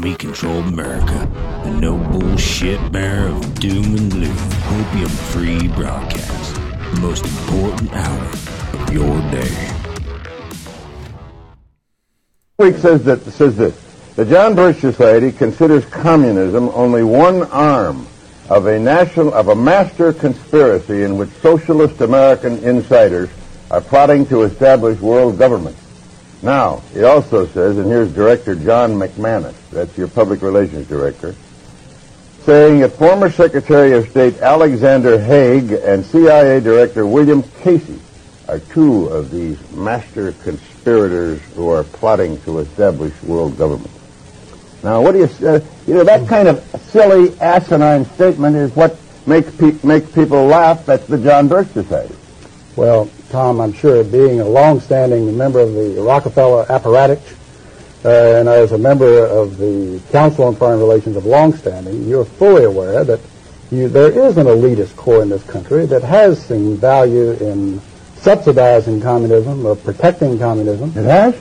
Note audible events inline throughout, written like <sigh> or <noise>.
Commie controlled America, the no bullshit bearer of doom and gloom, hopium free broadcast, the most important hour of your day. Week says that says this. The John Birch Society considers communism only one arm of a national of a master conspiracy in which socialist American insiders are plotting to establish world government. Now, it also says, and here's Director John McManus, that's your public relations director, saying that former Secretary of State Alexander Haig and CIA Director William Casey are two of these master conspirators who are plotting to establish world government. Now, what do you, uh, you know, that kind of silly, asinine statement is what makes, pe- people laugh at the John Birch Society. Well, Tom, I'm sure being a long-standing member of the Rockefeller apparatus, uh, and as a member of the Council on Foreign Relations of long-standing, you're fully aware that you, there is an elitist core in this country that has seen value in subsidizing communism or protecting communism. It has?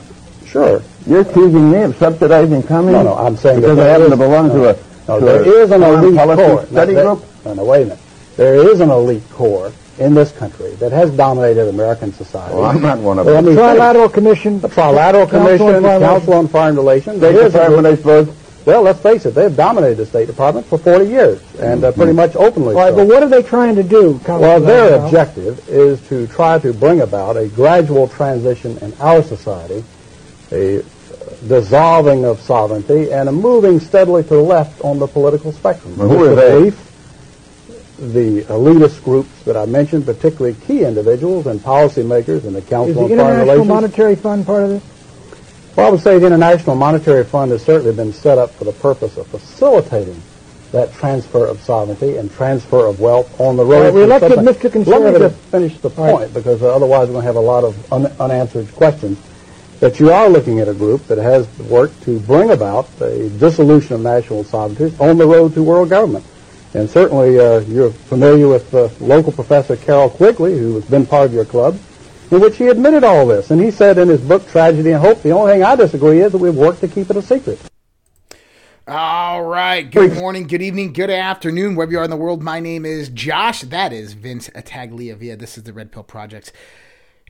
Sure. You're accusing me of subsidizing communism? No, no, I'm saying because that I happen to belong no, to a No, to there a is an elite core. study Now, group. No, no, wait a minute. There is an elite core in this country that has dominated American society. Well, I'm not one of them. let me say- Trilateral Commission. The Trilateral Council on Commission, Foreign Council on Foreign Relations. State There is a Department, I suppose. well, let's face it, they've dominated the State Department for 40 years, and uh, pretty much openly All right, so. but what are they trying to do? Well, their Randolph? objective is to try to bring about a gradual transition in our society, a uh, dissolving of sovereignty, and a moving steadily to the left on the political spectrum. Well, who are the they? belief, The elitist groups that I mentioned, particularly key individuals and policymakers and the Is Council the on Foreign International Relations. Monetary Fund part of this? Well, I would say the International Monetary Fund has certainly been set up for the purpose of facilitating that transfer of sovereignty and transfer of wealth on the road. All right, we to elected something- Mr. Let me just finish the All right. point, because otherwise we're going to have a lot of un- unanswered questions. That you are looking at a group that has worked to bring about a dissolution of national sovereignty on the road to world government. And certainly uh, you're familiar with uh, local professor Carroll Quigley, who has been part of your club, in which he admitted all this. And he said in his book, Tragedy and Hope, the only thing I disagree is that we've worked to keep it a secret. All right. Good morning, good evening, good afternoon, wherever you are in the world. My name is Josh. That is Vince Tagliavia. This is the Red Pill Project's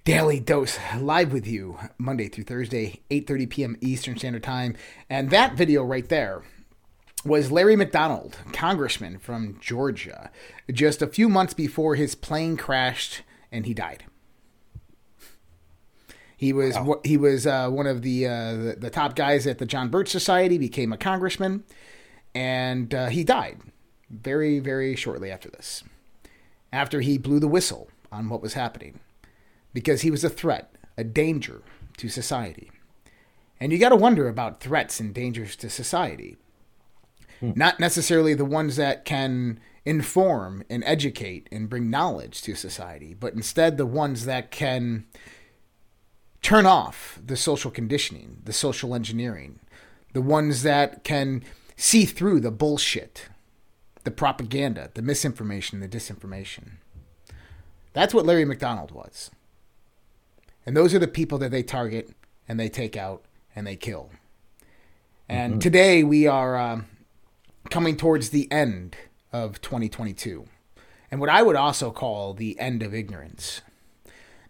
daily dose, live with you Monday through Thursday, 8:30 p.m. Eastern Standard Time. And that video right there was Larry McDonald, congressman from Georgia, just a few months before his plane crashed and he died. He was wh- he was uh, one of the, uh, the the top guys at the John Birch Society. Became a congressman, and uh, he died very very shortly after this. After he blew the whistle on what was happening, because he was a threat, a danger to society. And you got to wonder about threats and dangers to society. Not necessarily the ones that can inform and educate and bring knowledge to society, but instead the ones that can turn off the social conditioning, the social engineering, the ones that can see through the bullshit, the propaganda, the misinformation, the disinformation. That's what Larry McDonald was. And those are the people that they target and they take out and they kill. And today we are um, coming towards the end of 2022. And what I would also call the end of ignorance.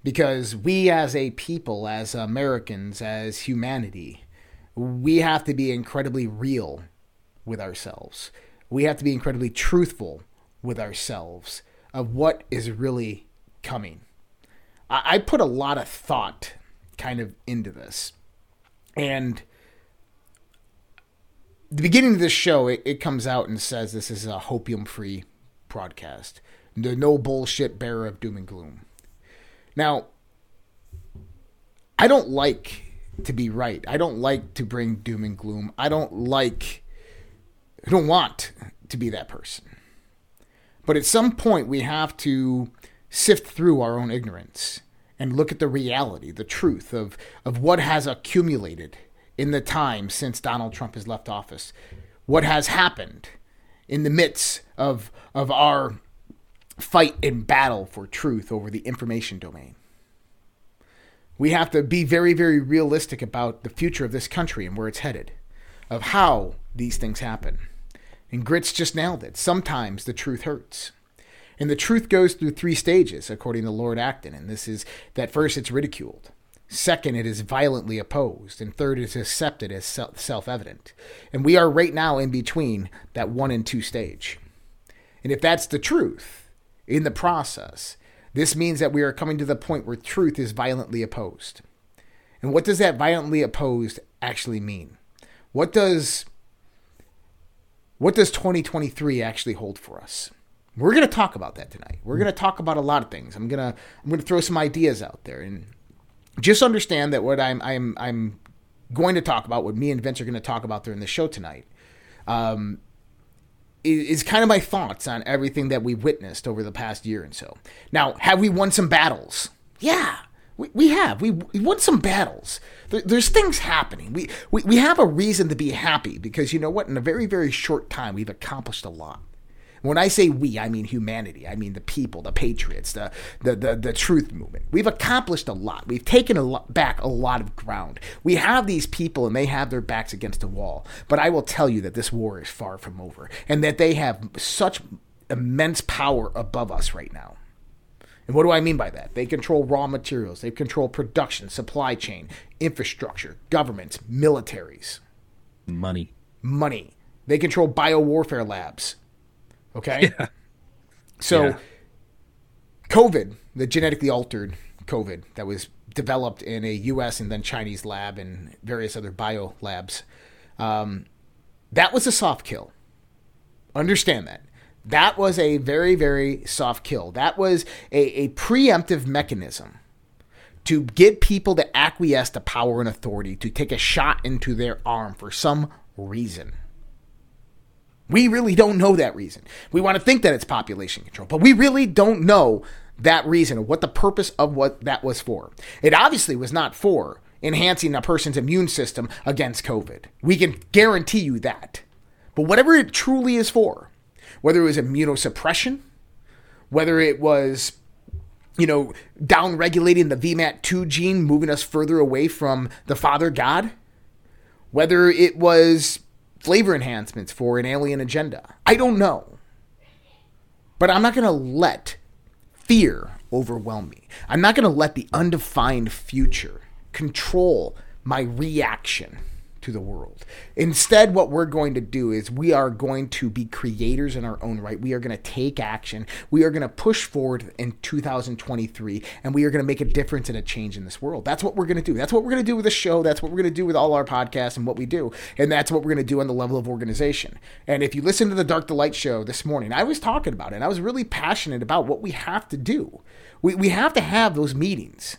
Because we as a people as americans as humanity we have to be incredibly real with ourselves. We have to be incredibly truthful with ourselves of what is really coming. I, put a lot of thought kind of into this. And the beginning of this show it, it comes out and says this is a hopium free broadcast the no bullshit bearer of doom and gloom now, I don't like to be right. I don't like to bring doom and gloom. I don't like, I don't want to be that person. But at some point, we have to sift through our own ignorance and look at the reality, the truth of, of what has accumulated in the time since Donald Trump has left office, what has happened in the midst of, of our fight and battle for truth over the information domain. We have to be very, very realistic about the future of this country and where it's headed, of how these things happen. And Grits just nailed it. Sometimes the truth hurts. And the truth goes through three stages, according to Lord Acton. And this is that first, it's ridiculed. Second, it is violently opposed. And third, it's accepted as self evident. And we are right now in between that one and two stage. And if that's the truth in the process, this means that we are coming to the point where truth is violently opposed. And what does that violently opposed actually mean? What does what does 2023 actually hold for us? We're going to talk about that tonight. We're going to talk about a lot of things. I'm going to I'm going to throw some ideas out there and just understand that what I'm I'm I'm going to talk about, what me and Vince are going to talk about during the show tonight, um, is kind of my thoughts on everything that we've witnessed over the past year and so. Now, have we won some battles? Yeah, we, we have. We, we won some battles. There, there's things happening. We, we, we have a reason to be happy because you know what? In a very, very short time, we've accomplished a lot. When I say we, I mean humanity. I mean the people, the patriots, the the the, the truth movement. We've accomplished a lot. We've taken a lot, back a lot of ground. We have these people, and they have their backs against the wall. But I will tell you that this war is far from over, and that they have such immense power above us right now. And what do I mean by that? They control raw materials, they control production, supply chain, infrastructure, governments, militaries, money. Money. They control biowarfare labs. Okay? Yeah. So, yeah. COVID, the genetically altered COVID that was developed in a US and then Chinese lab and various other bio labs, um, that was a soft kill. Understand that. That was a very, very soft kill. That was a, a preemptive mechanism to get people to acquiesce to power and authority, to take a shot into their arm for some reason. We really don't know that reason. We want to think that it's population control, but we really don't know that reason or what the purpose of what that was for. It obviously was not for enhancing a person's immune system against COVID. We can guarantee you that. But whatever it truly is for, whether it was immunosuppression, whether it was you know, down regulating the VMAT2 gene, moving us further away from the Father God, whether it was flavor enhancements for an alien agenda. I don't know. But I'm not going to let fear overwhelm me. I'm not going to let the undefined future control my reaction to the world. Instead, what we're going to do is we are going to be creators in our own right. We are going to take action. We are going to push forward in 2023 and we are going to make a difference and a change in this world. That's what we're going to do. That's what we're going to do with the show. That's what we're going to do with all our podcasts and what we do. And that's what we're going to do on the level of organization. And if you listen to the Dark Delight show this morning, I was talking about it and I was really passionate about what we have to do. We, we have to have those meetings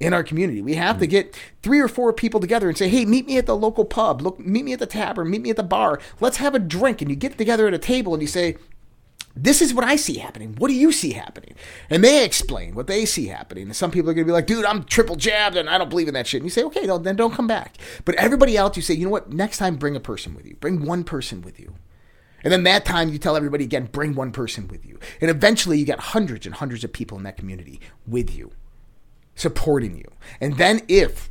in our community. We have to mm. get three or four people together and say, "Hey, meet me at the local pub. Look, meet me at the tavern. Meet me at the bar. Let's have a drink." And you get together at a table and you say, "This is what I see happening. What do you see happening?" And they explain what they see happening. And some people are going to be like, "Dude, I'm triple jabbed and I don't believe in that shit." And you say, "Okay, no, then don't come back." But everybody else, you say, "You know what? Next time, bring a person with you. Bring one person with you." And then that time you tell everybody again, bring one person with you. And eventually you get hundreds and hundreds of people in that community with you supporting you. And then if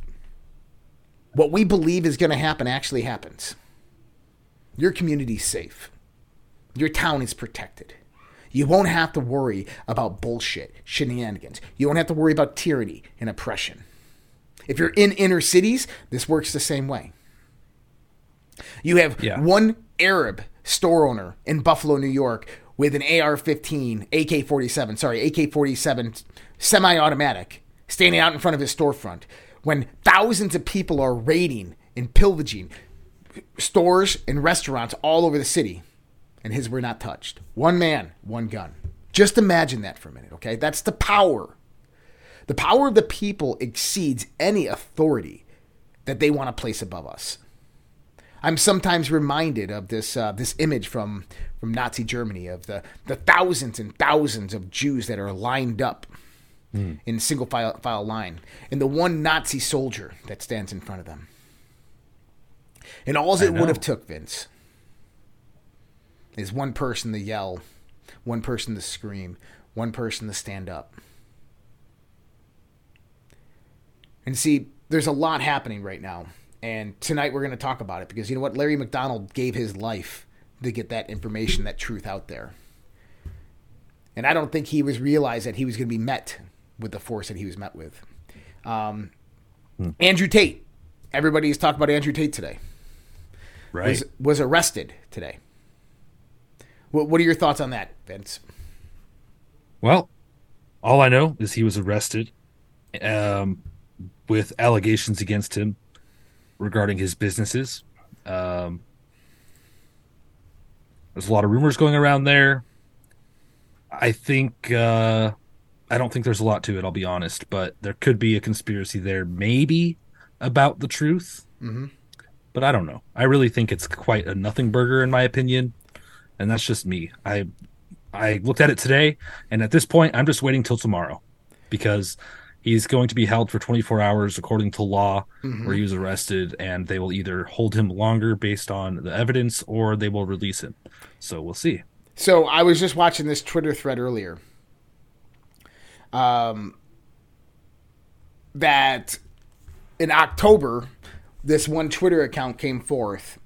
what we believe is going to happen actually happens, your community's safe. Your town is protected. You won't have to worry about bullshit, shenanigans. You won't have to worry about tyranny and oppression. If you're in inner cities, this works the same way. You have yeah. one Arab store owner in Buffalo, New York, with an AR 15, AK 47, sorry, AK 47 semi automatic standing out in front of his storefront when thousands of people are raiding and pillaging stores and restaurants all over the city, and his were not touched. One man, one gun. Just imagine that for a minute, okay? That's the power. The power of the people exceeds any authority that they want to place above us. I'm sometimes reminded of this uh, this image from from Nazi Germany of the the thousands and thousands of Jews that are lined up mm. in single file, file line, and the one Nazi soldier that stands in front of them. And all it would have took, Vince, is one person to yell, one person to scream, one person to stand up. And see, there's a lot happening right now. And tonight we're going to talk about it because you know what? Larry McDonald gave his life to get that information, that truth out there. And I don't think he was realized that he was going to be met with the force that he was met with. Um, Andrew Tate. Everybody's talking about Andrew Tate today. Right. Was, was arrested today. What, what are your thoughts on that, Vince? Well, all I know is he was arrested um, with allegations against him regarding his businesses. Um, there's a lot of rumors going around there. I think uh, I don't think there's a lot to it. I'll be honest, but there could be a conspiracy there, maybe about the truth. Mm-hmm. But I don't know. I really think it's quite a nothing burger, in my opinion, and that's just me. I I looked at it today, and at this point, I'm just waiting till tomorrow because he's going to be held for 24 hours according to law where he was arrested, and they will either hold him longer based on the evidence or they will release him. So we'll see. So I was just watching this Twitter thread earlier. Um, that in October, this one Twitter account came forth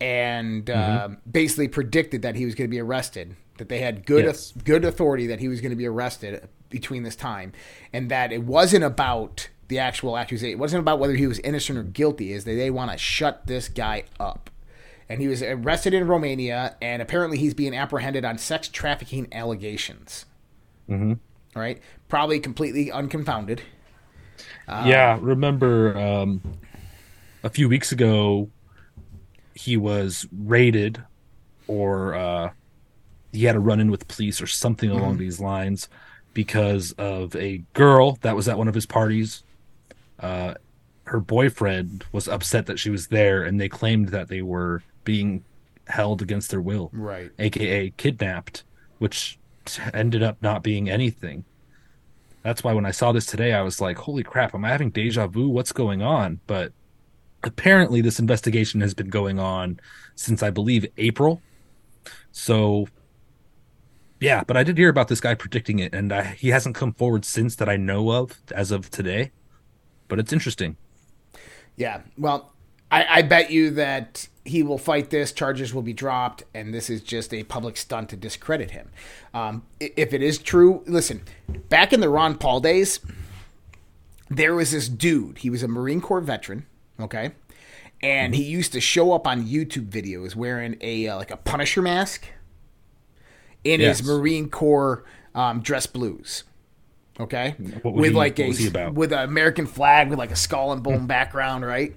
and uh, basically predicted that he was going to be arrested. That they had good Yes. good authority that he was going to be arrested between this time, and that it wasn't about the actual accusation. It wasn't about whether he was innocent or guilty. Is that they want to shut this guy up and he was arrested in Romania, and apparently he's being apprehended on sex trafficking allegations. Mhm. All right, probably completely unconfounded. yeah, remember um, a few weeks ago he was raided or uh, he had a run in with police or something along these lines because of a girl that was at one of his parties. Uh, her boyfriend was upset that she was there and they claimed that they were being held against their will Right. aka kidnapped, which ended up not being anything. That's why when I saw this today, I was like, holy crap, am I having deja vu? What's going on? But apparently, this investigation has been going on since I believe April. So, yeah, but I did hear about this guy predicting it, and I, he hasn't come forward since that I know of as of today. But it's interesting. Yeah. Well, I, I bet you that he will fight this. Charges will be dropped, and this is just a public stunt to discredit him. Um, if it is true, listen. Back in the Ron Paul days, there was this dude. He was a Marine Corps veteran. Okay. And he used to show up on YouTube videos wearing a uh, like a Punisher mask in Yes. his Marine Corps um, dress blues. Okay, What was with he- like a was he about? with an American flag with like a skull and bone background, right?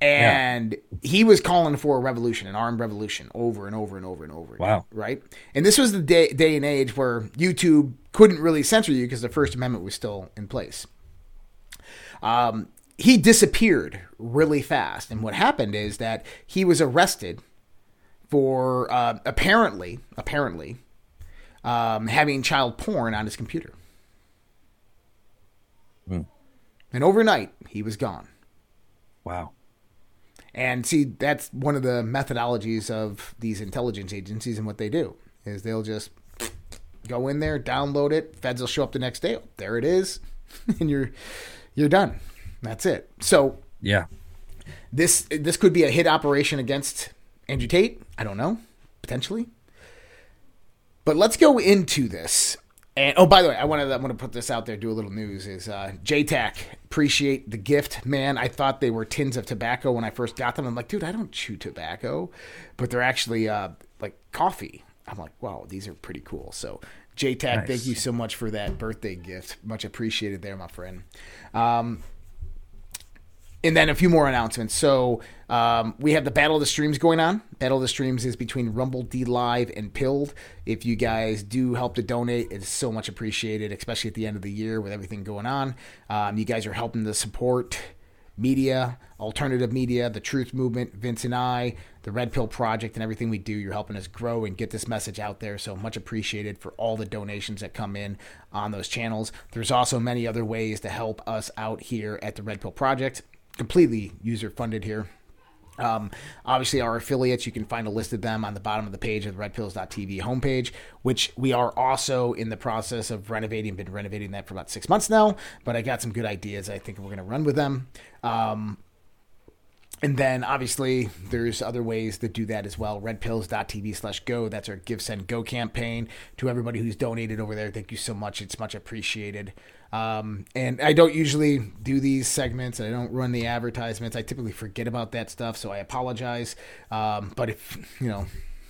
And he was calling for a revolution, an armed revolution, over and over and over and over. again, Wow. Right? And this was the day, day and age where YouTube couldn't really censor you because the First Amendment was still in place. Um, he disappeared really fast, and what happened is that he was arrested for uh, apparently, apparently, um, having child porn on his computer. And overnight, he was gone. Wow. And see, that's one of the methodologies of these intelligence agencies and what they do is they'll just go in there, download it. Feds will show up the next day. Oh, there it is, <laughs> and you're you're done. That's it. So Yeah. this this could be a hit operation against Andrew Tate. I don't know, potentially. But let's go into this. And oh, by the way, I wanted I want to put this out there. Do a little news. Is uh, JTAC appreciate the gift, man? I thought they were tins of tobacco when I first got them. I'm like, dude, I don't chew tobacco, but they're actually uh, like coffee. I'm like, wow, these are pretty cool. So JTAC, Nice. thank you so much for that birthday gift. Much appreciated there, my friend. Um, and then a few more announcements. So um, we have the Battle of the Streams going on. Battle of the Streams is between Rumble, DLive, and Pilled. If you guys do help to donate, it's so much appreciated, especially at the end of the year with everything going on. Um, you guys are helping to support media, alternative media, the Truth Movement, Vince and I, the Red Pill Project, and everything we do. You're helping us grow and get this message out there. So much appreciated for all the donations that come in on those channels. There's also many other ways to help us out here at the Red Pill Project. Completely user funded here. Um, obviously, our affiliates, you can find a list of them on the bottom of the page of the redpills.tv homepage, which we are also in the process of renovating. Been renovating that for about six months now, but I got some good ideas. I think we're going to run with them. Um, and then obviously there's other ways to do that as well. Redpills.tv slash go. That's our GiveSendGo campaign. To everybody who's donated over there, thank you so much. It's much appreciated. Um, and I don't usually do these segments. I don't run the advertisements. I typically forget about that stuff, so I apologize. Um, but if you know,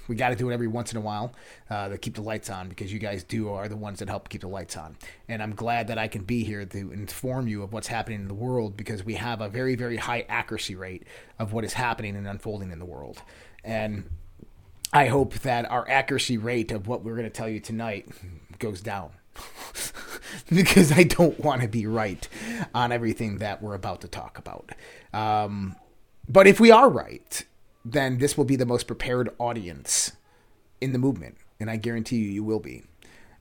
we got to do it every once in a while uh, to keep the lights on because you guys do are the ones that help keep the lights on. And I'm glad that I can be here to inform you of what's happening in the world because we have a very, very high accuracy rate of what is happening and unfolding in the world. And I hope that our accuracy rate of what we're going to tell you tonight goes down. <laughs> <laughs> because I don't want to be right on everything that we're about to talk about. Um, but if we are right, then this will be the most prepared audience in the movement. And I guarantee you, you will be.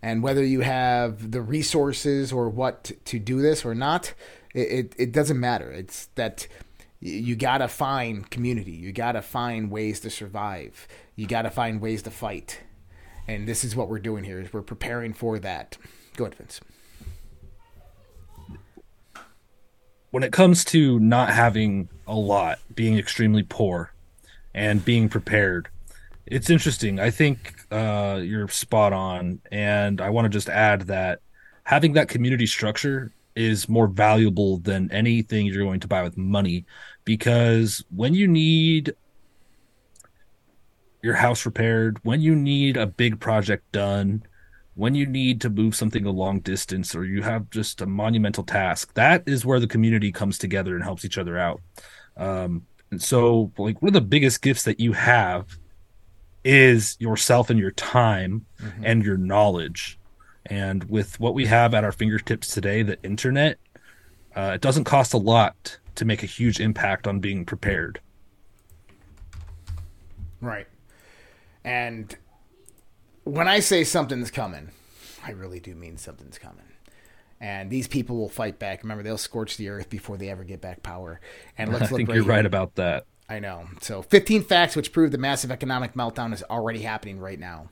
And whether you have the resources or what to do this or not, it, it, it doesn't matter. It's that you got to find community. You got to find ways to survive. You got to find ways to fight. And this is what we're doing here is we're preparing for that. Go ahead, Vince. When it comes to not having a lot, being extremely poor, and being prepared. It's interesting. I think uh, you're spot on, and I want to just add that having that community structure is more valuable than anything you're going to buy with money because when you need your house repaired, when you need a big project done, when you need to move something a long distance or you have just a monumental task, that is where the community comes together and helps each other out. Um, and so, like, one of the biggest gifts that you have is yourself and your time mm-hmm. and your knowledge. And with what we have at our fingertips today, the internet, uh, it doesn't cost a lot to make a huge impact on being prepared. Right. And when I say something's coming, I really do mean something's coming and these people will fight back. Remember, they'll scorch the earth before they ever get back power. And <laughs> let's I think right you're here. right about that. I know. So, 15 facts which prove the massive economic meltdown is already happening right now.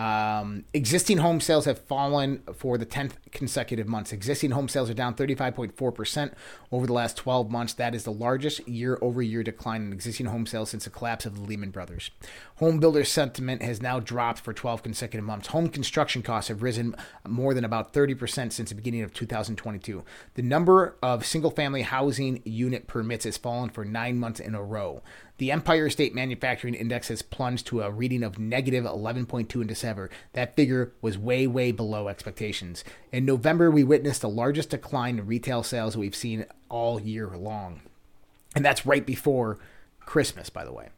Um, existing home sales have fallen for the 10th consecutive months. Existing home sales are down 35.4% over the last 12 months. That is the largest year over year decline in existing home sales since the collapse of the Lehman Brothers. Home builder sentiment has now dropped for 12 consecutive months. Home construction costs have risen more than about 30% since the beginning of 2022. The number of single family housing unit permits has fallen for nine months in a row. The Empire State Manufacturing Index has plunged to a reading of negative 11.2 in December. That figure was way, way below expectations. In November, we witnessed the largest decline in retail sales we've seen all year long. And that's right before Christmas, by the way.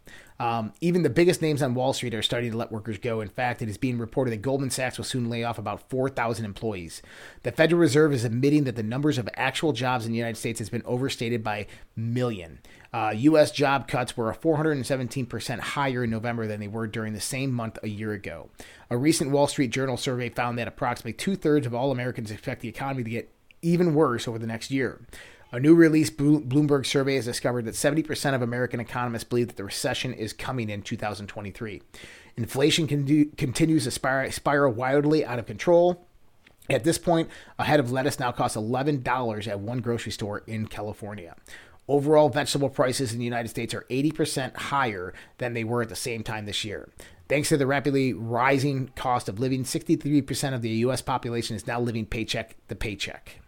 Um, even the biggest names on Wall Street are starting to let workers go. In fact, it is being reported that Goldman Sachs will soon lay off about 4,000 employees. The Federal Reserve is admitting that the numbers of actual jobs in the United States has been overstated by million. Uh, U.S. job cuts were 417% higher in November than they were during the same month a year ago. A recent Wall Street Journal survey found that approximately two thirds of all Americans expect the economy to get even worse over the next year. A new release Bloomberg survey has discovered that 70% of American economists believe that the recession is coming in 2023. Inflation con- continues to spiral wildly out of control. At this point, a head of lettuce now costs $11 at one grocery store in California. Overall, vegetable prices in the United States are 80% higher than they were at the same time this year. Thanks to the rapidly rising cost of living, 63% of the U.S. population is now living paycheck to paycheck.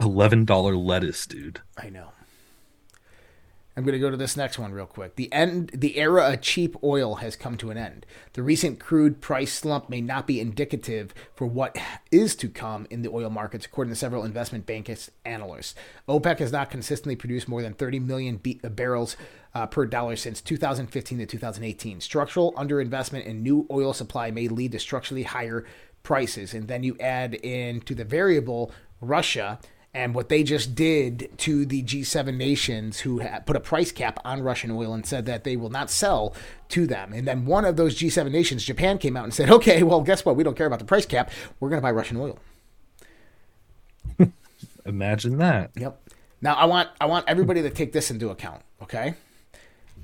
Eleven dollar lettuce, dude. I know. I'm going to go to this next one real quick. The end, the era of cheap oil has come to an end. The recent crude price slump may not be indicative for what is to come in the oil markets, according to several investment bankers analysts. OPEC has not consistently produced more than 30 million uh, barrels uh, per dollar since 2015 to 2018. Structural underinvestment in new oil supply may lead to structurally higher prices, and then you add in to the variable Russia and what they just did to the G7 nations who put a price cap on Russian oil and said that they will not sell to them. And then one of those G7 nations, Japan, came out and said, okay, well, guess what? We don't care about the price cap. We're going to buy Russian oil. <laughs> Imagine that. Yep. Now I want I want everybody to take this into account, okay?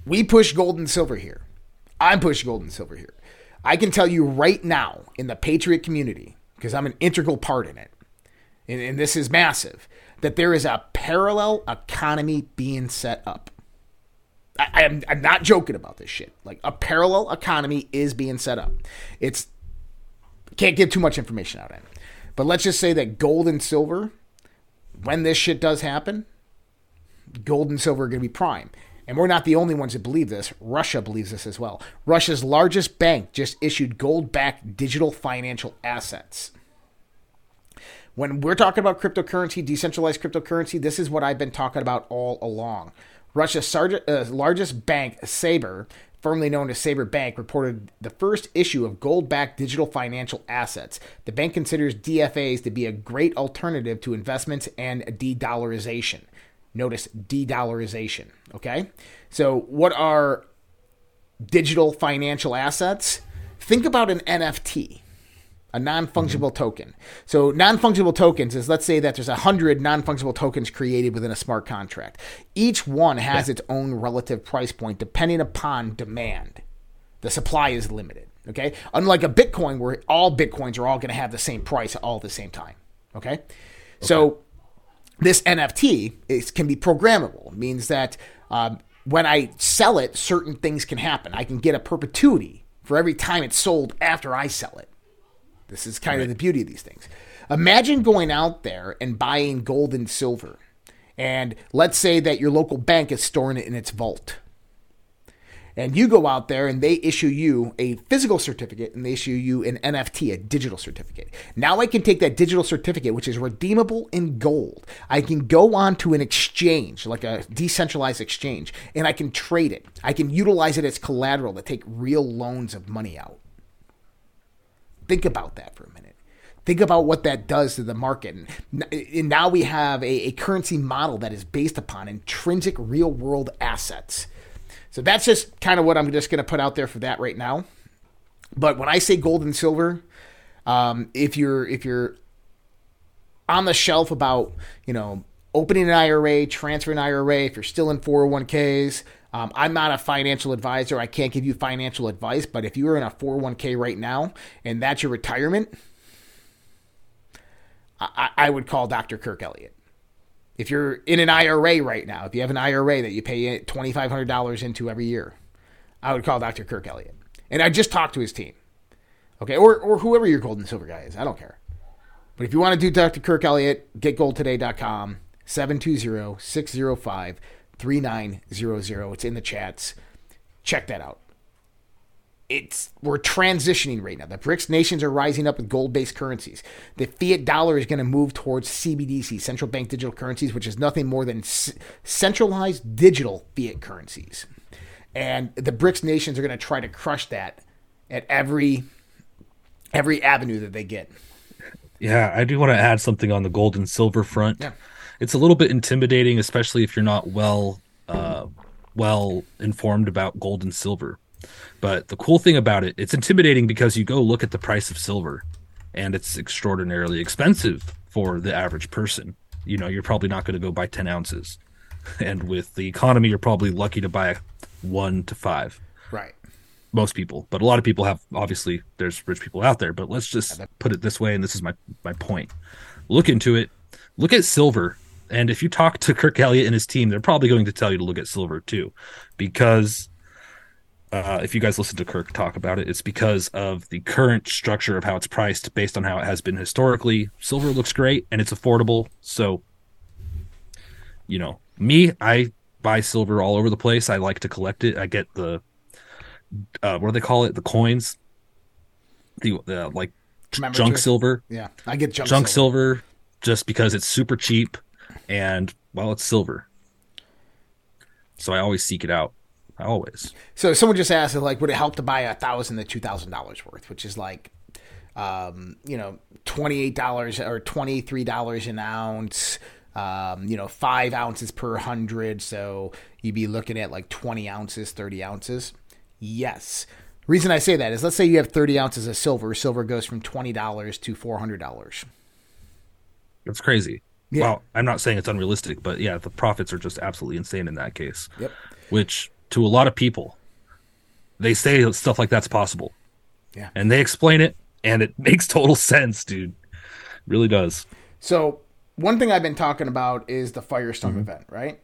We push gold and silver here. I push gold and silver here. I can tell you right now in the Patriot community, because I'm an integral part in it, and, and this is massive, that there is a parallel economy being set up. I, am I'm not joking about this shit. Like a parallel economy is being set up. It's can't give too much information out on it. But let's just say that gold and silver, when this shit does happen, gold and silver are going to be prime. And we're not the only ones that believe this. Russia believes this as well. Russia's largest bank just issued gold backed digital financial assets. When we're talking about cryptocurrency, decentralized cryptocurrency, this is what I've been talking about all along. Russia's uh, largest bank, Sber, formerly known as Sberbank, reported the first issue of gold backed digital financial assets. The bank considers DFAs to be a great alternative to investments and de dollarization. Notice de dollarization. Okay? So, what are digital financial assets? Think about an NFT a non-fungible token. So non-fungible tokens is let's say that there's a hundred non-fungible tokens created within a smart contract. Each one has its own relative price point depending upon demand. The supply is limited. Okay, unlike a Bitcoin where all Bitcoins are all going to have the same price all at the same time. Okay, so this NFT is, can be programmable. It means that um, when I sell it, certain things can happen. I can get a perpetuity for every time it's sold after I sell it. This is kind of the beauty of these things. Imagine going out there and buying gold and silver. And let's say that your local bank is storing it in its vault. And you go out there and they issue you a physical certificate and they issue you an NFT, a digital certificate. Now I can take that digital certificate, which is redeemable in gold. I can go on to an exchange, like a decentralized exchange, and I can trade it. I can utilize it as collateral to take real loans of money out. Think about that for a minute. Think about what that does to the market. And now we have a, a currency model that is based upon intrinsic real world assets. So that's just kind of what I'm just going to put out there for that right now. But when I say gold and silver, um, if you're if you're on the shelf about you know opening an IRA, transferring an IRA, if you're still in 401ks, um, I'm not a financial advisor. I can't give you financial advice, but if you're in a 401k right now and that's your retirement, I, I would call Dr. Kirk Elliott. If you're in an IRA right now, if you have an IRA that you pay $2,500 into every year, I would call Dr. Kirk Elliott. And I just talked to his team. Okay, or, or whoever your gold and silver guy is. I don't care. But if you want to do Dr. Kirk Elliott, getgoldtoday.com, 720 605 3900. It's in the chats. Check that out. It's we're transitioning right now. The BRICS nations are rising up with gold-based currencies. The fiat dollar is going to move towards CBDC, central bank digital currencies, which is nothing more than c- centralized digital fiat currencies. And the BRICS nations are going to try to crush that at every every avenue that they get. Yeah, I do want to add something on the gold and silver front. Yeah it's a little bit intimidating, especially if you're not well uh, well informed about gold and silver. But the cool thing about it, it's intimidating because you go look at the price of silver, and it's extraordinarily expensive for the average person. You know, you're probably not going to go buy ten ounces, <laughs> and with the economy, you're probably lucky to buy one to five. Right. Most people, but a lot of people have. Obviously, there's rich people out there, but let's just put it this way, and this is my my point. Look into it. Look at silver and if you talk to Kirk Elliott and his team, they're probably going to tell you to look at silver too, because uh, if you guys listen to Kirk talk about it, it's because of the current structure of how it's priced based on how it has been historically. Silver looks great and it's affordable. So, you know, me, I buy silver all over the place. I like to collect it. I get the, uh, what do they call it? The coins, the, uh, like junk silver. Yeah, I get junk, junk silver. silver just because it's super cheap and well, it's silver. So I always seek it out. I always. So someone just asked, like, would it help to buy a thousand to two thousand dollars worth, which is like, um, you know, twenty eight dollars or twenty three dollars an ounce. Um, you know, five ounces per hundred. So you'd be looking at like twenty ounces, thirty ounces. Yes. Reason I say that is, let's say you have thirty ounces of silver. Silver goes from twenty dollars to four hundred dollars. That's crazy. Yeah. Well, I'm not saying it's unrealistic, but yeah, the profits are just absolutely insane in that case. Yep. Which to a lot of people, they say stuff like that's possible. Yeah. And they explain it, and it <laughs> makes total sense, dude. really does. So one thing I've been talking about is the Firestorm Mm-hmm. event, right?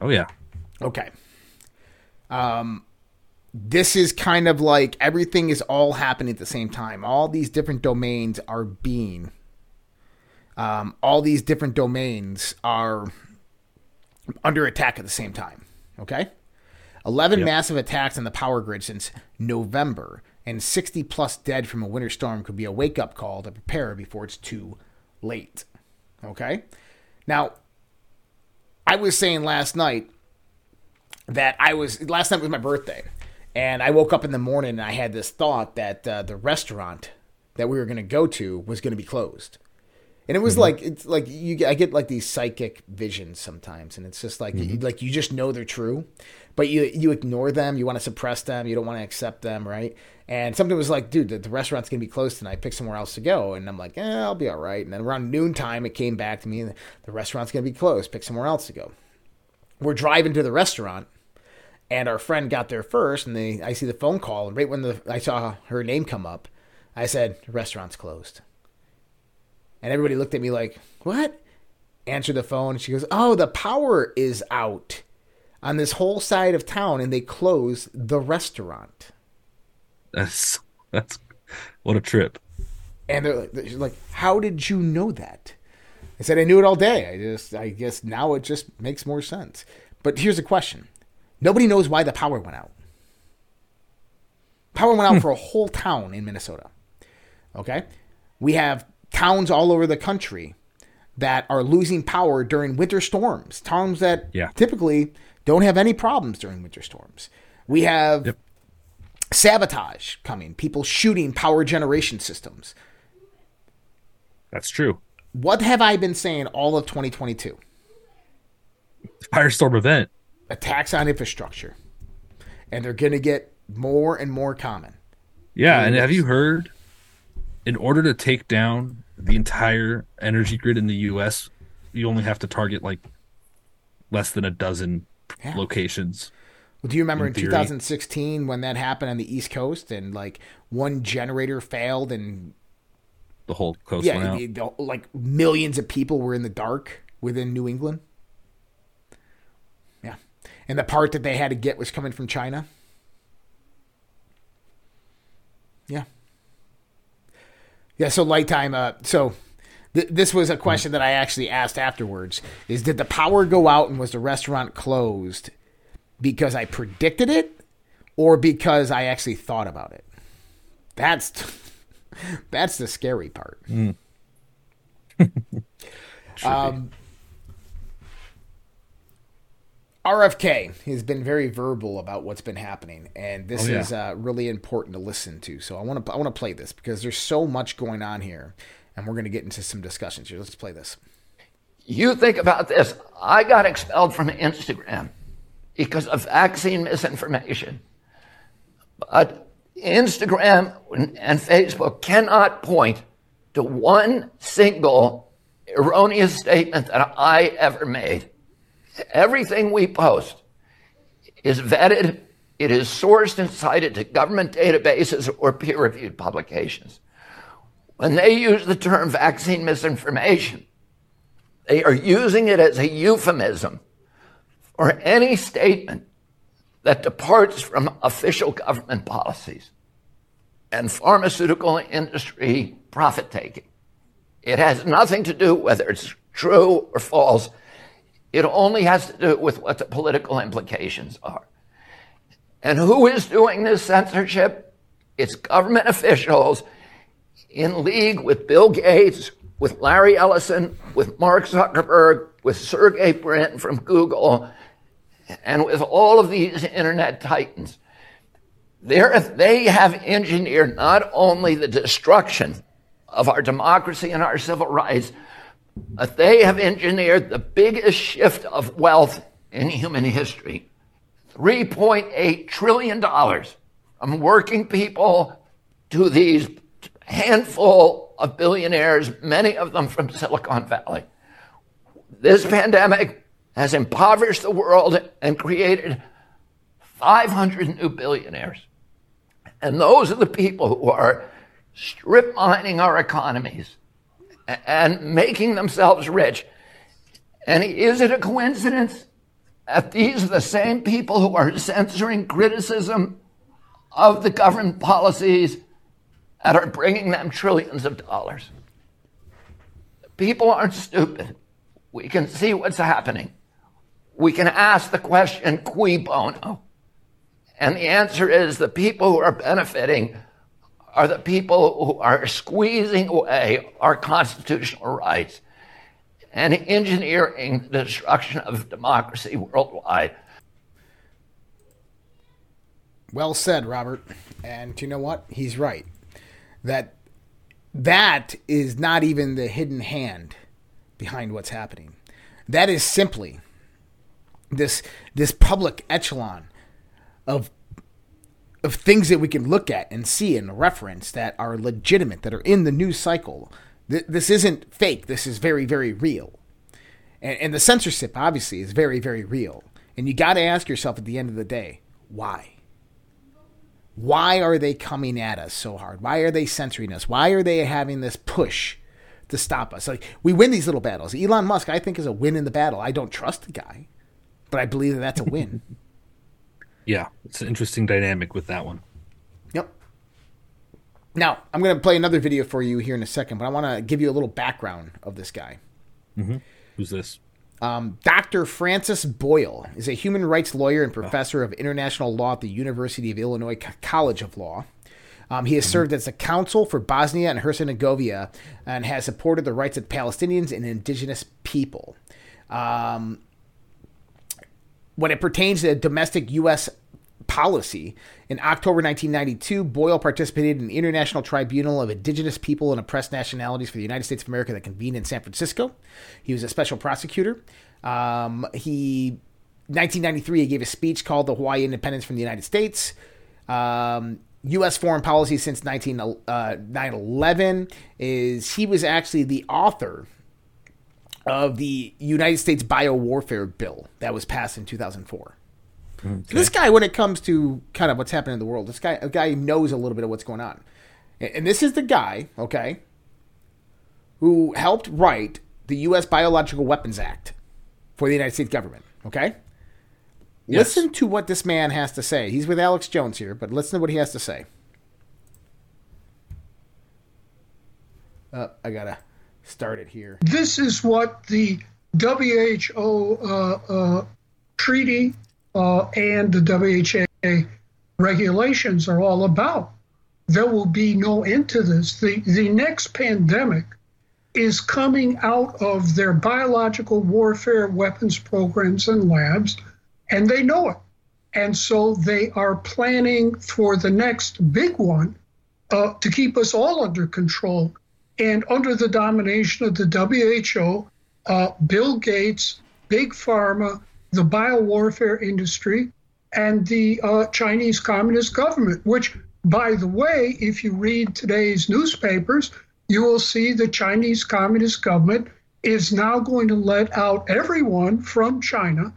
Oh yeah. Okay. Um, this is kind of like everything is all happening at the same time. All these different domains are being. Um, all these different domains are under attack at the same time. Okay. 11 Yep. massive attacks on the power grid since November, and 60 plus dead from a winter storm could be a wake up call to prepare before it's too late. Okay. Now, I was saying last night that I was last night was my birthday, and I woke up in the morning and I had this thought that uh, the restaurant that we were going to go to was going to be closed. And it was like it's like you I get like these psychic visions sometimes, and it's just like you, like you just know they're true, but you you ignore them, you want to suppress them, you don't want to accept them, right? And something was like, dude, the, the restaurant's gonna be closed tonight. Pick somewhere else to go, and I'm like, eh, I'll be all right. And then around noontime, it came back to me, the, the restaurant's gonna be closed. Pick somewhere else to go. We're driving to the restaurant, and our friend got there first, and they I see the phone call, and right when the I saw her name come up, I said, restaurant's closed. And everybody looked at me like, what? Answered the phone. She goes, oh, the power is out on this whole side of town and they close the restaurant. That's that's what a trip. And they're like, they're like, how did you know that? I said, I knew it all day. I just, I guess now it just makes more sense. But here's a question nobody knows why the power went out. Power went out hmm. for a whole town in Minnesota. Okay? We have towns all over the country that are losing power during winter storms. Towns that Yeah. typically don't have any problems during winter storms. We have Yep. sabotage coming, people shooting power generation systems. That's true. What have I been saying all of 2022? Firestorm event. Attacks on infrastructure. And they're going to get more and more common. Yeah, and have you heard? In order to take down the entire energy grid in the U.S., you only have to target like less than a dozen Yeah. locations. Well, do you remember in, In 2016 when that happened on the East Coast and like one generator failed and The whole coast went yeah, out. the- the- like millions of people were in the dark within New England? Yeah. And the part that they had to get was coming from China? Yeah. Yeah, so Lighttime, uh, so th- this was a question that I actually asked afterwards is did the power go out and was the restaurant closed because I predicted it or because I actually thought about it? That's <laughs> that's the scary part. <laughs> um, RFK has been very verbal about what's been happening, and this Oh, yeah. is uh, really important to listen to. So I want to I want to play this because there's so much going on here, and we're going to get into some discussions here. Let's play this. You think about this. I got expelled from Instagram because of vaccine misinformation. But Instagram and Facebook cannot point to one single erroneous statement that I ever made. Everything we post is vetted, it is sourced and cited to government databases or peer reviewed publications. When they use the term vaccine misinformation, they are using it as a euphemism for any statement that departs from official government policies and pharmaceutical industry profit taking. It has nothing to do whether it's true or false. It only has to do with what the political implications are. And who is doing this censorship? It's government officials in league with Bill Gates, with Larry Ellison, with Mark Zuckerberg, with Sergey Brin from Google, and with all of these internet titans. They're, they have engineered not only the destruction of our democracy and our civil rights, but they have engineered the biggest shift of wealth in human history. $3.8 trillion from working people to these handful of billionaires, many of them from Silicon Valley. This pandemic has impoverished the world and created 500 new billionaires. And those are the people who are strip mining our economies and making themselves rich. And is it a coincidence that these are the same people who are censoring criticism of the government policies that are bringing them trillions of dollars? People aren't stupid. We can see what's happening. We can ask the question, cui bono? And the answer is the people who are benefiting are the people who are squeezing away our constitutional rights and engineering the destruction of democracy worldwide. Well said, Robert. And you know what? He's right. That that is not even the hidden hand behind what's happening. That is simply this this public echelon of of things that we can look at and see and reference that are legitimate, that are in the news cycle. This isn't fake. This is very, very real. And, and the censorship, obviously, is very, very real. And you got to ask yourself at the end of the day, why? Why are they coming at us so hard? Why are they censoring us? Why are they having this push to stop us? Like we win these little battles. Elon Musk, I think, is a win in the battle. I don't trust the guy, but I believe that that's a win. <laughs> yeah, it's an interesting dynamic with that one. Yep. Now I'm going to play another video for you here in a second, but I want to give you a little background of this guy. Mm-hmm. Who's this? Um, Dr. Francis Boyle is a human rights lawyer and professor of international law at the University of Illinois College of Law. Um, he has served as a counsel for Bosnia and Herzegovina and has supported the rights of Palestinians and indigenous people. Um, when it pertains to domestic U.S policy. In October 1992, Boyle participated in the International Tribunal of Indigenous People and Oppressed Nationalities for the United States of America that convened in San Francisco. He was a special prosecutor. Um, he 1993 he gave a speech called "The Hawaii Independence from the United States." Um, U.S. foreign policy since 19, uh, 9/11 is he was actually the author of the United States Biowarfare Bill that was passed in 2004. Okay. This guy, when it comes to kind of what's happening in the world, this guy, a guy knows a little bit of what's going on, and this is the guy, okay, who helped write the U.S. Biological Weapons Act for the United States government. Okay, yes. listen to what this man has to say. He's with Alex Jones here, but listen to what he has to say. Uh, I gotta start it here. This is what the WHO uh, uh, treaty uh, and the WHA regulations are all about. There will be no end to this. The, the next pandemic is coming out of their biological warfare weapons programs and labs, and they know it. And so they are planning for the next big one uh, to keep us all under control. And under the domination of the WHO, uh, Bill Gates, Big Pharma, the biowarfare industry, and the uh, Chinese Communist government, which, by the way, if you read today's newspapers, you will see the Chinese Communist government is now going to let out everyone from China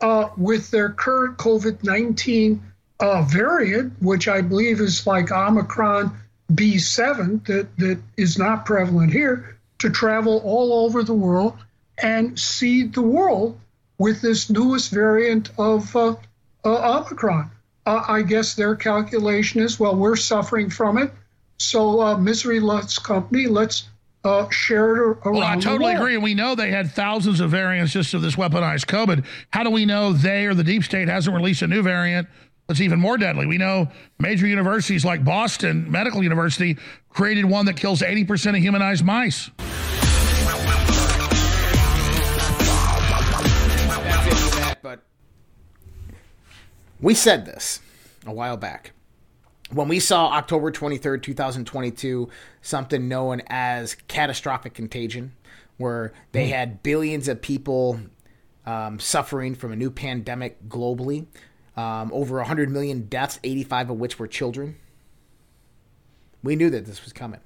uh, with their current COVID 19 uh, variant, which I believe is like Omicron B7, that, that is not prevalent here, to travel all over the world and seed the world with this newest variant of uh, uh, Omicron. Uh, I guess their calculation is well, we're suffering from it, so uh, misery loves company. Let's uh, share it around. Well, I totally agree. And we know they had thousands of variants just of this weaponized COVID. How do we know they or the deep state hasn't released a new variant that's even more deadly? We know major universities like Boston Medical University created one that kills 80% of humanized mice. But We said this a while back. When we saw October 23rd, 2022, something known as catastrophic contagion, where they hmm. had billions of people um, suffering from a new pandemic globally, um, over 100 million deaths, 85 of which were children. We knew that this was coming.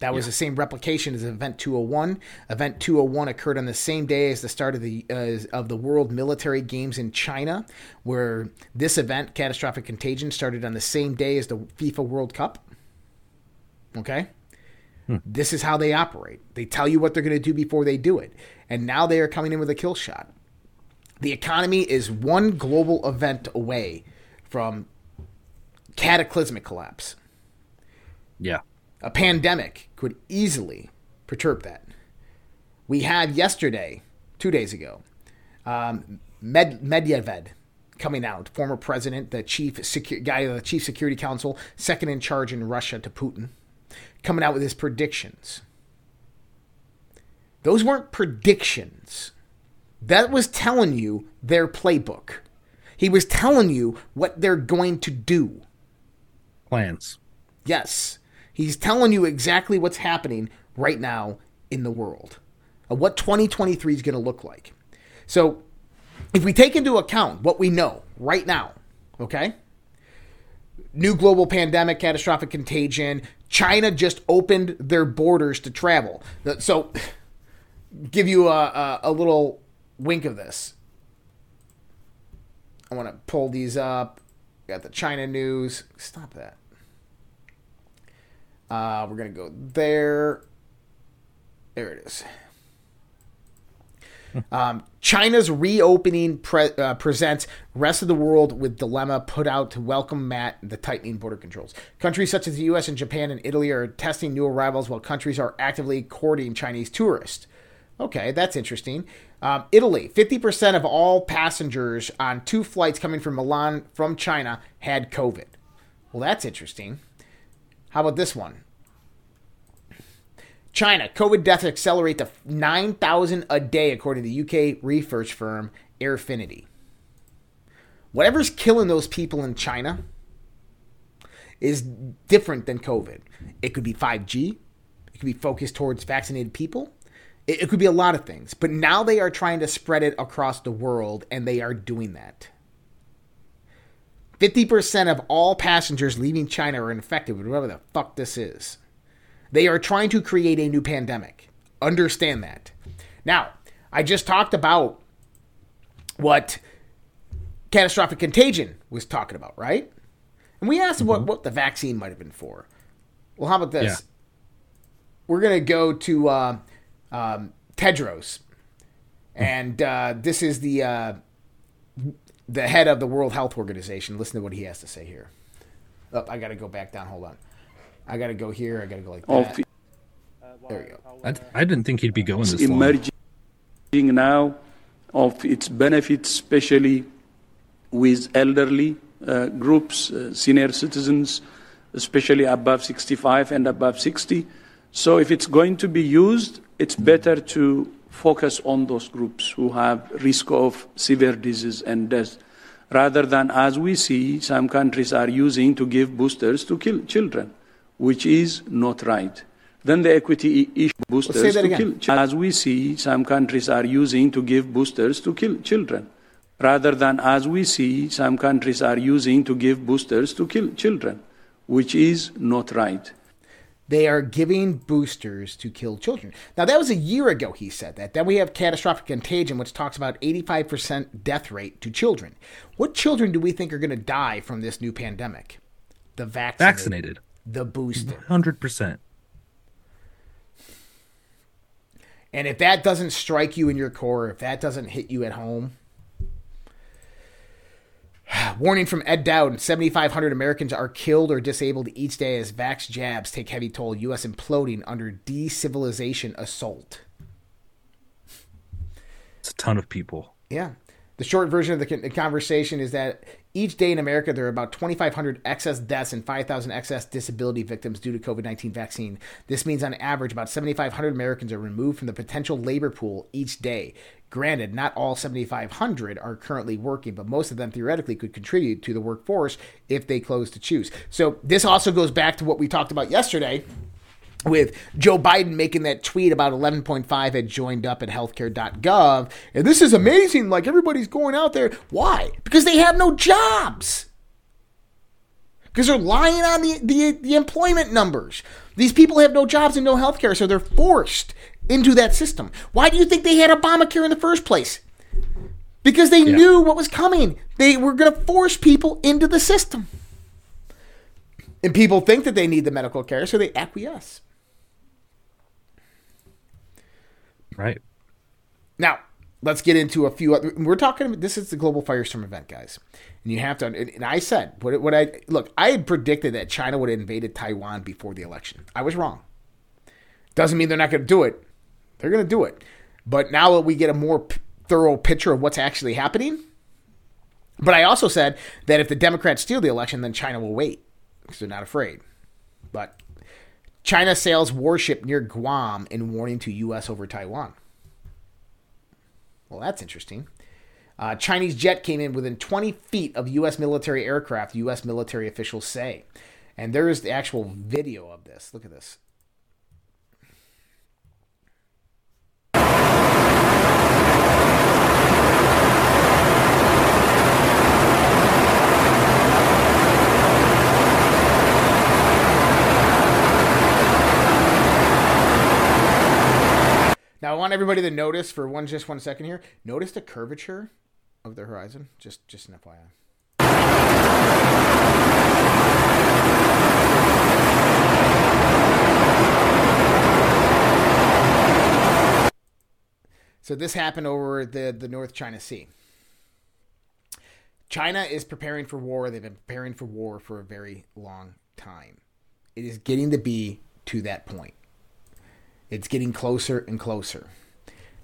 That was the same replication as Event 201. Event 201 occurred on the same day as the start of the uh, of the World Military Games in China, where this event, catastrophic contagion, started on the same day as the FIFA World Cup. Okay, this is how they operate. They tell you what they're going to do before they do it, and now they are coming in with a kill shot. The economy is one global event away from cataclysmic collapse. Yeah. A pandemic could easily perturb that. We had yesterday, two days ago, um, Med- Medvedev coming out, former president, the chief secu- guy, the chief security council, second in charge in Russia to Putin, coming out with his predictions. Those weren't predictions. That was telling you their playbook. He was telling you what they're going to do. Plans. Yes. He's telling you exactly what's happening right now in the world, of what 2023 is going to look like. So, if we take into account what we know right now, okay? New global pandemic, catastrophic contagion. China just opened their borders to travel. Uh, so, give you a, a, a little wink of this. I want to pull these up. Got the China news. Stop that. Uh, we're going to go there. There it is. Um, China's reopening pre- uh, presents rest of the world with dilemma put out to welcome Matt the tightening border controls. Countries such as the U.S. and Japan and Italy are testing new arrivals, while countries are actively courting Chinese tourists. Okay, that's interesting. Um, Italy, 50% of all passengers on two flights coming from Milan from China had COVID. Well, that's interesting. How about this one? China, COVID deaths accelerate to 9,000 a day, according to the UK research firm Airfinity. Whatever's killing those people in China is different than COVID. It could be 5G, it could be focused towards vaccinated people, it, it could be a lot of things. But now they are trying to spread it across the world, and they are doing that. 50% of all passengers leaving China are infected with whatever the fuck this is. They are trying to create a new pandemic. Understand that. Now, I just talked about what catastrophic contagion was talking about, right? And we asked what, what the vaccine might have been for. Well, how about this? Yeah. We're going to go to uh, um, Tedros. And uh, this is the uh, the head of the World Health Organization. Listen to what he has to say here. Oh, I got to go back down. Hold on. I got to go here. I got to go like of that. There you go. I, I didn't think he'd be going this long. emerging now of its benefits, especially with elderly uh, groups, uh, senior citizens, especially above 65 and above 60. So if it's going to be used, it's better to focus on those groups who have risk of severe disease and death, rather than as we see some countries are using to give boosters to kill children, which is not right. Then the equity issue boosters say that to again. kill as we see some countries are using to give boosters to kill children, rather than as we see some countries are using to give boosters to kill children, which is not right. They are giving boosters to kill children. Now, that was a year ago he said that. Then we have catastrophic contagion, which talks about 85% death rate to children. What children do we think are going to die from this new pandemic? The vaccinated. Vaccinated. The boosted. 100%. And if that doesn't strike you in your core, if that doesn't hit you at home, <sighs> warning from Ed Dowd 7,500 Americans are killed or disabled each day as vax jabs take heavy toll. U.S. imploding under decivilization assault. It's a ton of people. Yeah. The short version of the conversation is that each day in America, there are about 2,500 excess deaths and 5,000 excess disability victims due to COVID 19 vaccine. This means, on average, about 7,500 Americans are removed from the potential labor pool each day. Granted, not all 7,500 are currently working, but most of them theoretically could contribute to the workforce if they chose to choose. So, this also goes back to what we talked about yesterday with Joe Biden making that tweet about 11.5 had joined up at healthcare.gov. And this is amazing. Like everybody's going out there. Why? Because they have no jobs. because they're lying on the, the, the employment numbers. These people have no jobs and no health care, so they're forced into that system. Why do you think they had Obamacare in the first place? Because they Yeah. knew what was coming. They were going to force people into the system. And people think that they need the medical care, so they acquiesce. Right. Now, let's get into a few other. We're talking. About this is the global firestorm event, guys, and you have to. And, I said what, what I look. I had predicted that China would have invaded Taiwan before the election. I was wrong. Doesn't mean they're not going to do it. They're going to do it. But now that we get a more p- thorough picture of what's actually happening, but I also said that if the Democrats steal the election, then China will wait because they're not afraid. But China sails warship near Guam in warning to U.S. over Taiwan. Well, that's interesting. Uh, Chinese jet came in within 20 feet of U.S. military aircraft, U.S. military officials say. And there is the actual video of this. Look at this. Want everybody to notice for one just one second here. Notice the curvature of the horizon. Just just an FYI. So this happened over the, the North China Sea. China is preparing for war. They've been preparing for war for a very long time. It is getting to be to that point. It's getting closer and closer.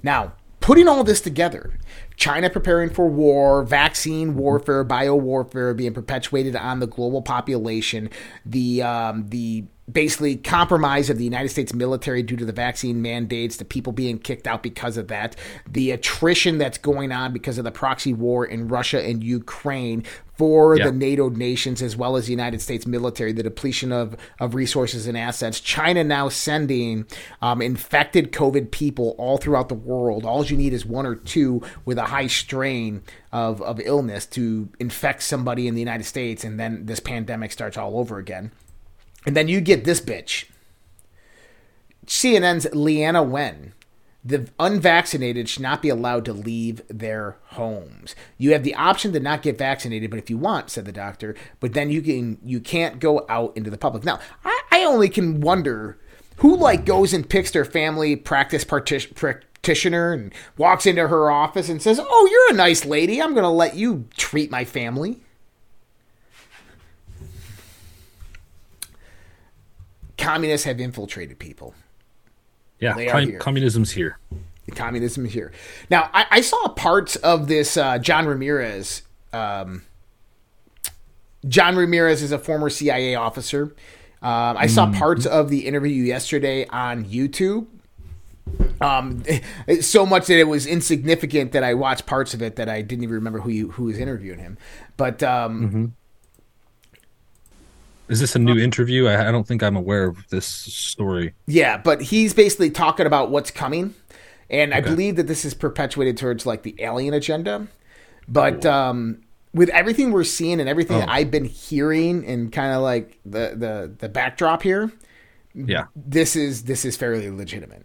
Now, putting all this together, China preparing for war, vaccine warfare, bio warfare being perpetuated on the global population, the um, the basically compromise of the United States military due to the vaccine mandates, the people being kicked out because of that, the attrition that's going on because of the proxy war in Russia and Ukraine for Yeah. the NATO nations as well as the United States military, the depletion of, of resources and assets. China now sending um, infected COVID people all throughout the world. All you need is one or two with a high strain of, of illness to infect somebody in the United States, and then this pandemic starts all over again. And then you get this bitch. CNN's Leana Wen. The unvaccinated should not be allowed to leave their homes. You have the option to not get vaccinated, but if you want, said the doctor, but then you can you can't go out into the public. Now, I, I only can wonder who like goes and picks their family practice partic- practitioner and walks into her office and says, "Oh, you're a nice lady. I'm going to let you treat my family." Communists have infiltrated people. Yeah. Com- here. communism's here. communism is here. Now, I, I saw parts of this uh, John Ramirez. Um, John Ramirez is a former CIA officer. Um, I saw parts of the interview yesterday on YouTube. Um, <laughs> so much that it was insignificant that I watched parts of it that I didn't even remember who you, who was interviewing him. But um, Is this a new interview? I, I don't think I'm aware of this story. Yeah, but he's basically talking about what's coming, and I believe that this is perpetuated towards like the alien agenda. But um, with everything we're seeing and everything Oh. I've been hearing, and kind of like the the the backdrop here, Yeah. this is this is fairly legitimate.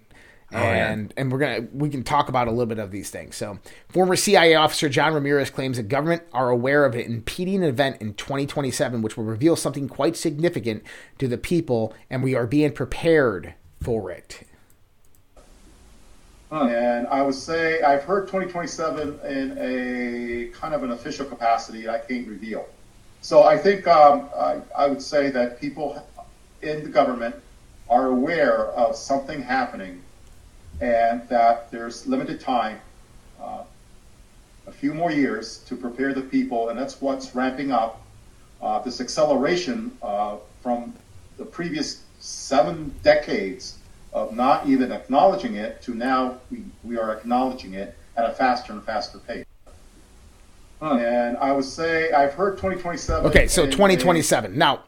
Oh, yeah. And and we're gonna we can talk about a little bit of these things. So, former CIA officer John Ramirez claims the government are aware of an impeding event in 2027, which will reveal something quite significant to the people, and we are being prepared for it. And I would say I've heard 2027 in a kind of an official capacity I can't reveal. So I think um, I, I would say that people in the government are aware of something happening and that there's limited time, uh, a few more years to prepare the people, and that's what's ramping up uh, this acceleration uh, from the previous seven decades of not even acknowledging it to now we, we are acknowledging it at a faster and faster pace. And I would say I've heard 2027. Okay, so in a- 2027. Now,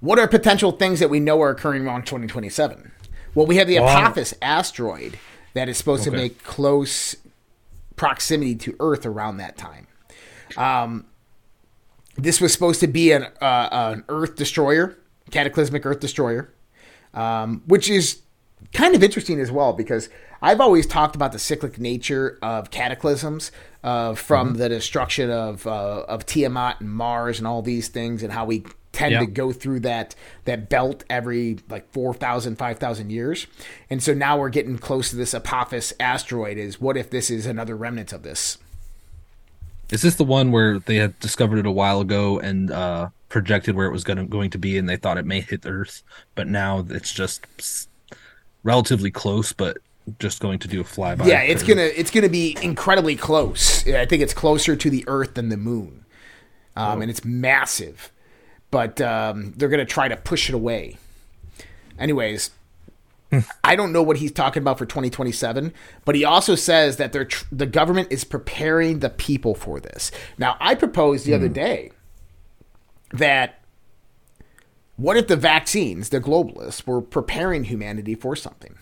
what are potential things that we know are occurring around 2027? Well, we have the Wow. Apophis asteroid that is supposed to make close proximity to Earth around that time. Um, this was supposed to be an uh, an Earth destroyer, cataclysmic Earth destroyer, um, which is kind of interesting as well because I've always talked about the cyclic nature of cataclysms, uh, from mm-hmm. the destruction of uh, of Tiamat and Mars and all these things, and how we tend yep. to go through that that belt every like 4,000, 5,000 years. And so now we're getting close to this Apophis asteroid. Is what if this is another remnant of this? Is this the one where they had discovered it a while ago and uh, projected where it was going to, going to be, and they thought it may hit Earth, but now it's just relatively close, but just going to do a flyby. Yeah, it's gonna it's gonna be incredibly close. I think it's closer to the Earth than the Moon, um, oh. and it's massive. But um, they're gonna try to push it away. Anyways, I don't know what he's talking about for 2027, but he also says that they're tr- the government is preparing the people for this. Now, I proposed the mm. other hmm. day that what if the vaccines, the globalists, were preparing humanity for something?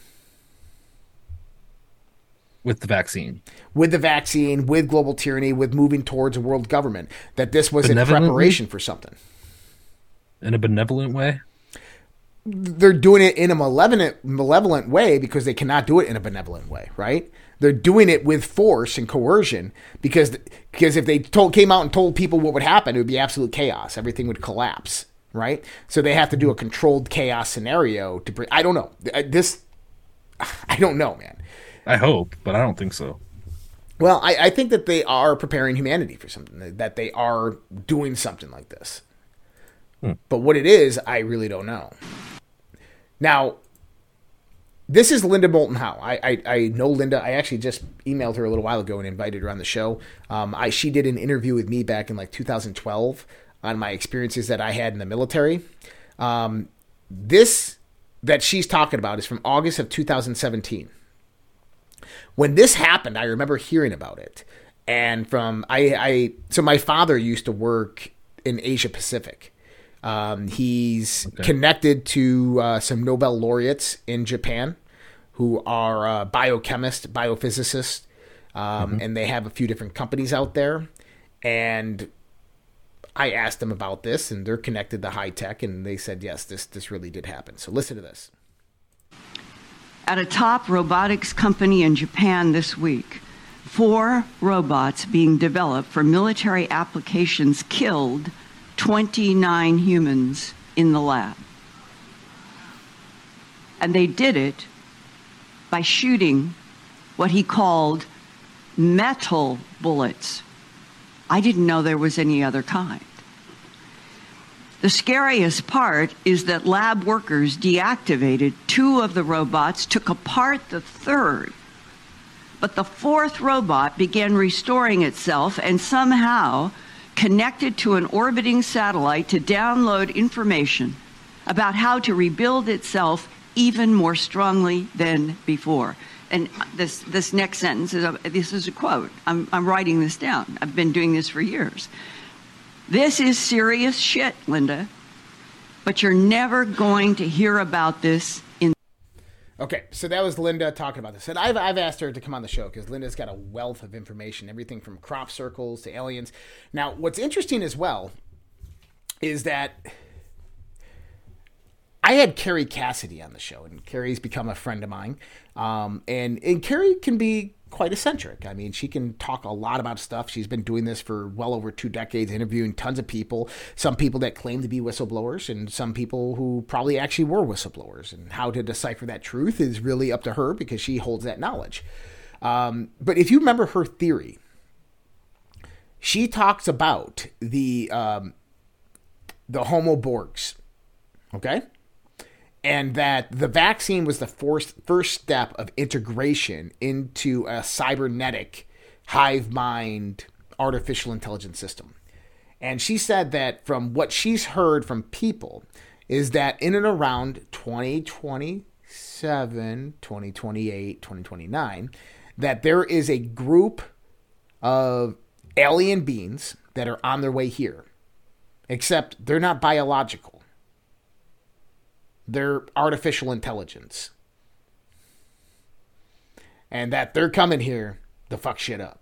with the vaccine. With the vaccine, with global tyranny, with moving towards a world government, that this was in preparation for something. In a benevolent way? They're doing it in a malevolent, malevolent way because they cannot do it in a benevolent way, right? They're doing it with force and coercion because because if they told came out and told people what would happen, it would be absolute chaos. Everything would collapse, right? So they have to do a controlled chaos scenario to bring. I don't know uh, this. <sighs> I don't know, man. I hope, but I don't think so. Well, I, I think that they are preparing humanity for something, that they are doing something like this. But what it is, I really don't know. Now, this is Linda Moulton Howe. I, I, I know Linda. I actually just emailed her a little while ago and invited her on the show. Um, I she did an interview with me back in like 2012 on my experiences that I had in the military. Um, this that she's talking about is from August of 2017 when this happened, I remember hearing about it. And from I, I so my father used to work in Asia Pacific. Um, he's okay. connected to uh, some Nobel laureates in Japan who are uh, biochemists, biophysicists, um, mm-hmm. and they have a few different companies out there. And I asked them about this, and they're connected to high tech, and they said yes, this this really did happen. So listen to this at a top robotics company in Japan this week. Four robots being developed for military applications killed 29 humans in the lab. And they did it by shooting what he called metal bullets. I didn't know there was any other kind. The scariest part is that lab workers deactivated two of the robots, took apart the third. But the fourth robot began restoring itself and somehow connected to an orbiting satellite to download information about how to rebuild itself even more strongly than before. And this, this next sentence is a, this is a quote. I'm, I'm writing this down. I've been doing this for years. This is serious shit, Linda. But you're never going to hear about this. Okay, so that was Linda talking about this. And I've, I've asked her to come on the show because Linda's got a wealth of information, everything from crop circles to aliens. Now, what's interesting as well is that I had Kerry Cassidy on the show, and Kerry's become a friend of mine. Um, and, and Kerry can be quite eccentric. I mean, she can talk a lot about stuff. She's been doing this for well over two decades, interviewing tons of people. Some people that claim to be whistleblowers, and some people who probably actually were whistleblowers. And how to decipher that truth is really up to her because she holds that knowledge. Um, but if you remember her theory, she talks about the um, the Homo Borgs. Okay and that the vaccine was the first, first step of integration into a cybernetic hive mind artificial intelligence system. And she said that from what she's heard from people is that in and around 2027, 2028, 2029, that there is a group of alien beings that are on their way here. Except they're not biological their artificial intelligence. And that they're coming here to fuck shit up.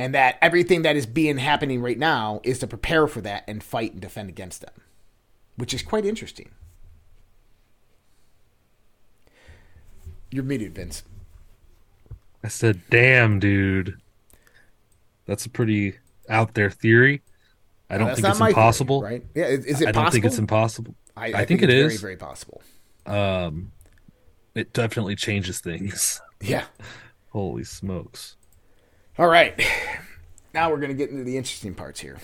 and that everything that is being happening right now is to prepare for that and fight and defend against them, which is quite interesting. You're muted, Vince. I said, "Damn, dude, that's a pretty out there theory." I don't think it's my theory, impossible. right? Yeah, is- is it I don't think it's impossible. I- I I, think think, it very, very possible. Um, it definitely changes things. <laughs> Yeah. Holy smokes! All right. Now we're going to get into the interesting parts here.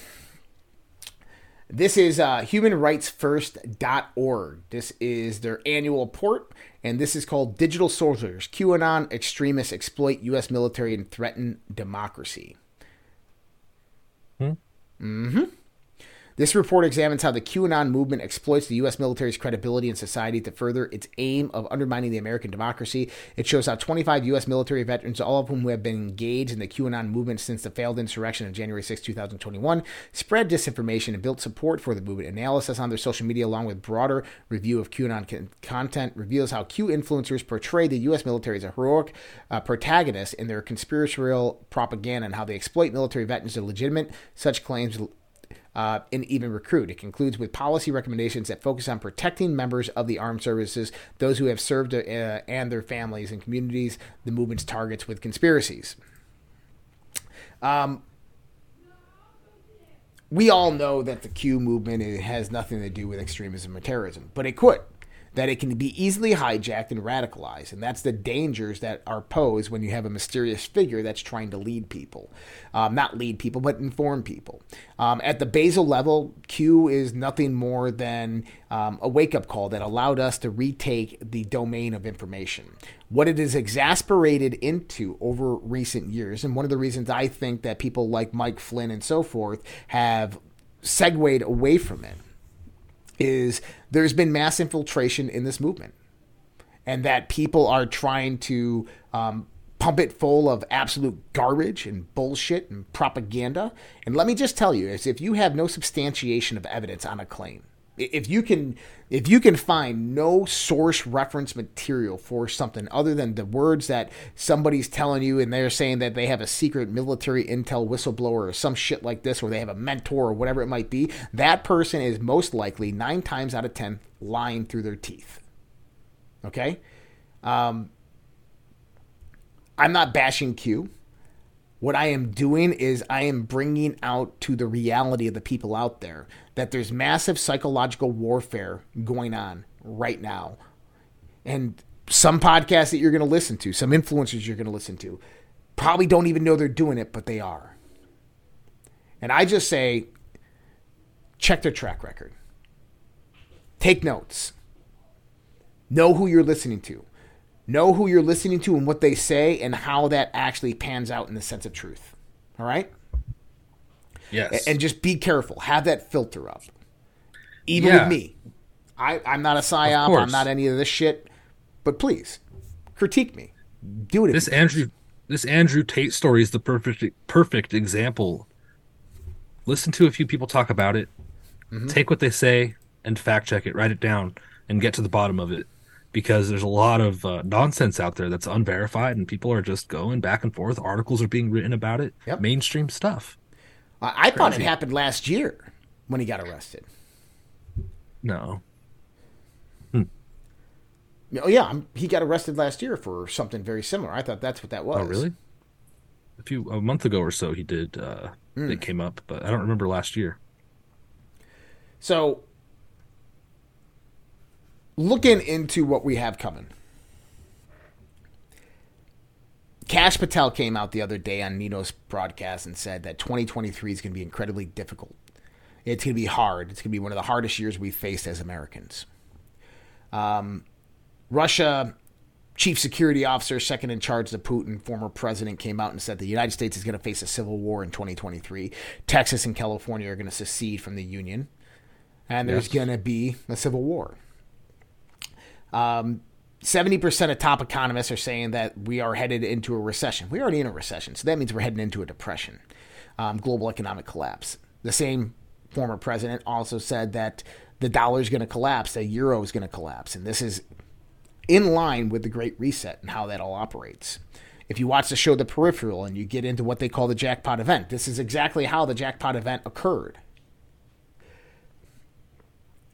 This is uh, humanrightsfirst.org. This is their annual report, and this is called Digital Soldiers QAnon Extremists Exploit U.S. Military and Threaten Democracy. hmm Mm-hmm. This report examines how the QAnon movement exploits the U.S. military's credibility in society to further its aim of undermining the American democracy. It shows how 25 U.S. military veterans, all of whom have been engaged in the QAnon movement since the failed insurrection of January 6, 2021, spread disinformation and built support for the movement. Analysis on their social media, along with broader review of QAnon con- content, reveals how Q influencers portray the U.S. military as a heroic uh, protagonist in their conspiratorial propaganda and how they exploit military veterans to legitimate such claims uh, and even recruit. It concludes with policy recommendations that focus on protecting members of the armed services, those who have served uh, and their families and communities the movement's targets with conspiracies. Um, we all know that the Q movement has nothing to do with extremism or terrorism, but it could. That it can be easily hijacked and radicalized, and that's the dangers that are posed when you have a mysterious figure that's trying to lead people, um, not lead people, but inform people. Um, at the basal level, Q is nothing more than um, a wake-up call that allowed us to retake the domain of information. What it is exasperated into over recent years, and one of the reasons I think that people like Mike Flynn and so forth have segued away from it is there's been mass infiltration in this movement and that people are trying to um, pump it full of absolute garbage and bullshit and propaganda. And let me just tell you, is if you have no substantiation of evidence on a claim, if you can if you can find no source reference material for something other than the words that somebody's telling you and they're saying that they have a secret military intel whistleblower or some shit like this or they have a mentor or whatever it might be that person is most likely 9 times out of 10 lying through their teeth. Okay? Um, i'm not bashing q what I am doing is I am bringing out to the reality of the people out there that there's massive psychological warfare going on right now. And some podcasts that you're going to listen to, some influencers you're going to listen to, probably don't even know they're doing it, but they are. And I just say, check their track record. Take notes. Know who you're listening to. Know who you're listening to and what they say and how that actually pans out in the sense of truth. All right? Yes. And just be careful. Have that filter up. Even Yeah. with me. I, I'm not a psyop. I'm not any of this shit. But please, critique me. Do it. This Andrew, this Andrew Tate story is the perfect perfect example. Listen to a few people talk about it, Mhm. take what they say and fact check it, write it down, and get to the bottom of it. Because there's a lot of uh, nonsense out there that's unverified, and people are just going back and forth. Articles are being written about it. Yep. Mainstream stuff. I, I thought it happened last year when he got arrested. No. Oh, yeah. I'm- He got arrested last year for something very similar. I thought that's what that was. Oh, really? A few a month ago or so, he did. Uh, Mm. It came up, but I don't remember last year. So, looking into what we have coming, Kash Patel came out the other day on Nino's broadcast and said that 2023 is going to be incredibly difficult. It's going to be hard. It's going to be one of the hardest years we've faced as Americans. Um, Russia chief security officer, second in charge of Putin, former president, came out and said the United States is going to face a civil war in 2023. Texas and California are going to secede from the Union, and there's Yes. going to be a civil war. Um, 70% of top economists are saying that we are headed into a recession. We're already in a recession, so that means we're heading into a depression, um, global economic collapse. The same former president also said that the dollar is going to collapse, the euro is going to collapse, and this is in line with the Great Reset and how that all operates. If you watch the show The Peripheral and you get into what they call the jackpot event, this is exactly how the jackpot event occurred.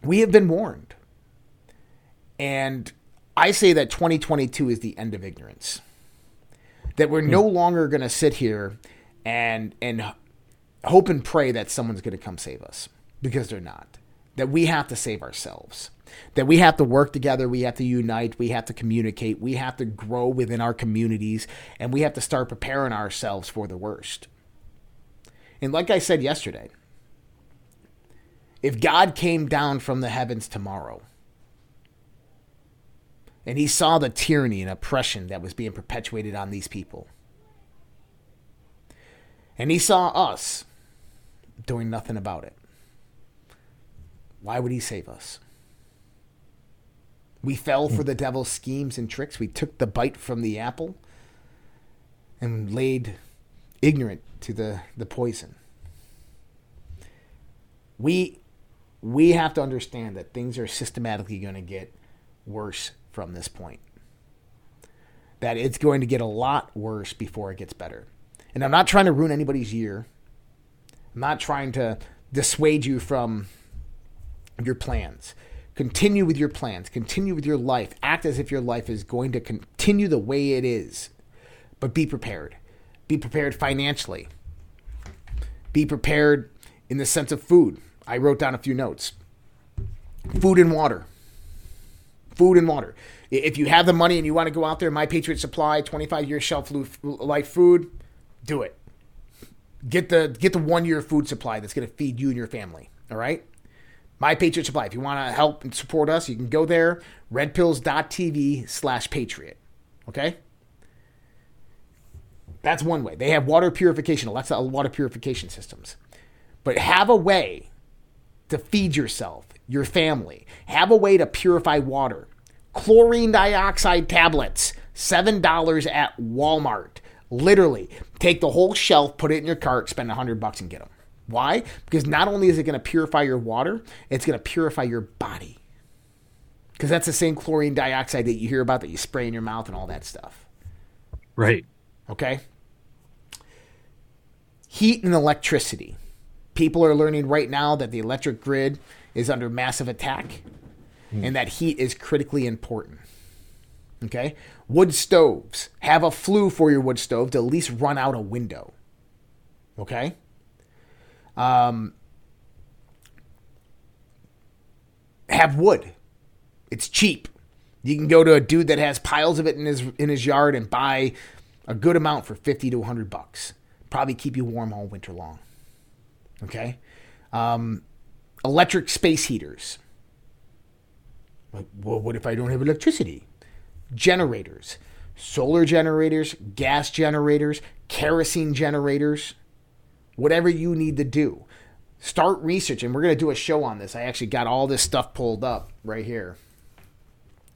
We have been warned. And I say that 2022 is the end of ignorance. That we're no hmm. longer going to sit here and and hope and pray that someone's going to come save us because they're not. That we have to save ourselves. That we have to work together, we have to unite, we have to communicate, we have to grow within our communities, and we have to start preparing ourselves for the worst. And like I said yesterday, if God came down from the heavens tomorrow and he saw the tyranny and oppression that was being perpetuated on these people, and he saw us doing nothing about it, why would he save us? We fell for the devil's schemes and tricks. We took the bite from the apple and laid ignorant to the, the poison. We we have to understand that things are systematically going to get worse from this point. That it's going to get a lot worse before it gets better. And I'm not trying to ruin anybody's year. I'm not trying to dissuade you from your plans. Continue with your plans. Continue with your life. Act as if your life is going to continue the way it is. But be prepared. Be prepared financially. Be prepared in the sense of food. I wrote down a few notes. Food and water. Food and water. If you have the money and you want to go out there, My Patriot Supply, 25 year shelf life food, do it. Get the get the one year food supply that's going to feed you and your family. All right. My Patriot Supply. If you want to help and support us, you can go there, redpills.tv slash patriot. Okay? That's one way. They have water purification, Alexa water purification systems. But have a way to feed yourself, your family. Have a way to purify water. Chlorine dioxide tablets, $7 at Walmart. Literally, take the whole shelf, put it in your cart, spend 100 bucks and get them. Why? Because not only is it going to purify your water, it's going to purify your body. Because that's the same chlorine dioxide that you hear about that you spray in your mouth and all that stuff. Right. Okay. Heat and electricity. People are learning right now that the electric grid is under massive attack mm. and that heat is critically important. Okay? Wood stoves. Have a flue for your wood stove to at least run out a window. Okay? Um, have wood. It's cheap. You can go to a dude that has piles of it in his in his yard and buy a good amount for 50 to 100 bucks. Probably keep you warm all winter long. Okay? Um, electric space heaters. Well, what if I don't have electricity? Generators. Solar generators, gas generators, kerosene generators whatever you need to do. Start researching. We're going to do a show on this. I actually got all this stuff pulled up right here.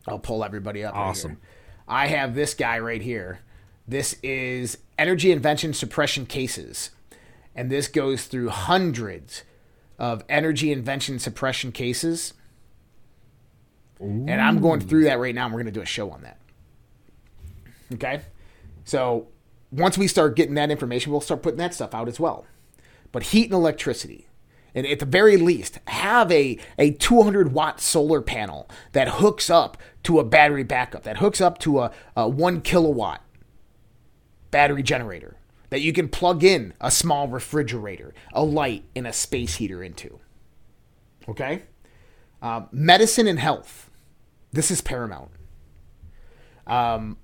I'll pull everybody up. Awesome. Right I have this guy right here. This is energy invention suppression cases. And this goes through hundreds of energy invention suppression cases. Ooh. And I'm going through that right now, and we're going to do a show on that. Okay? So once we start getting that information, we'll start putting that stuff out as well. But heat and electricity, and at the very least, have a, a 200 watt solar panel that hooks up to a battery backup, that hooks up to a, a one kilowatt battery generator that you can plug in a small refrigerator, a light, and a space heater into. Okay? Uh, medicine and health. This is paramount. Um,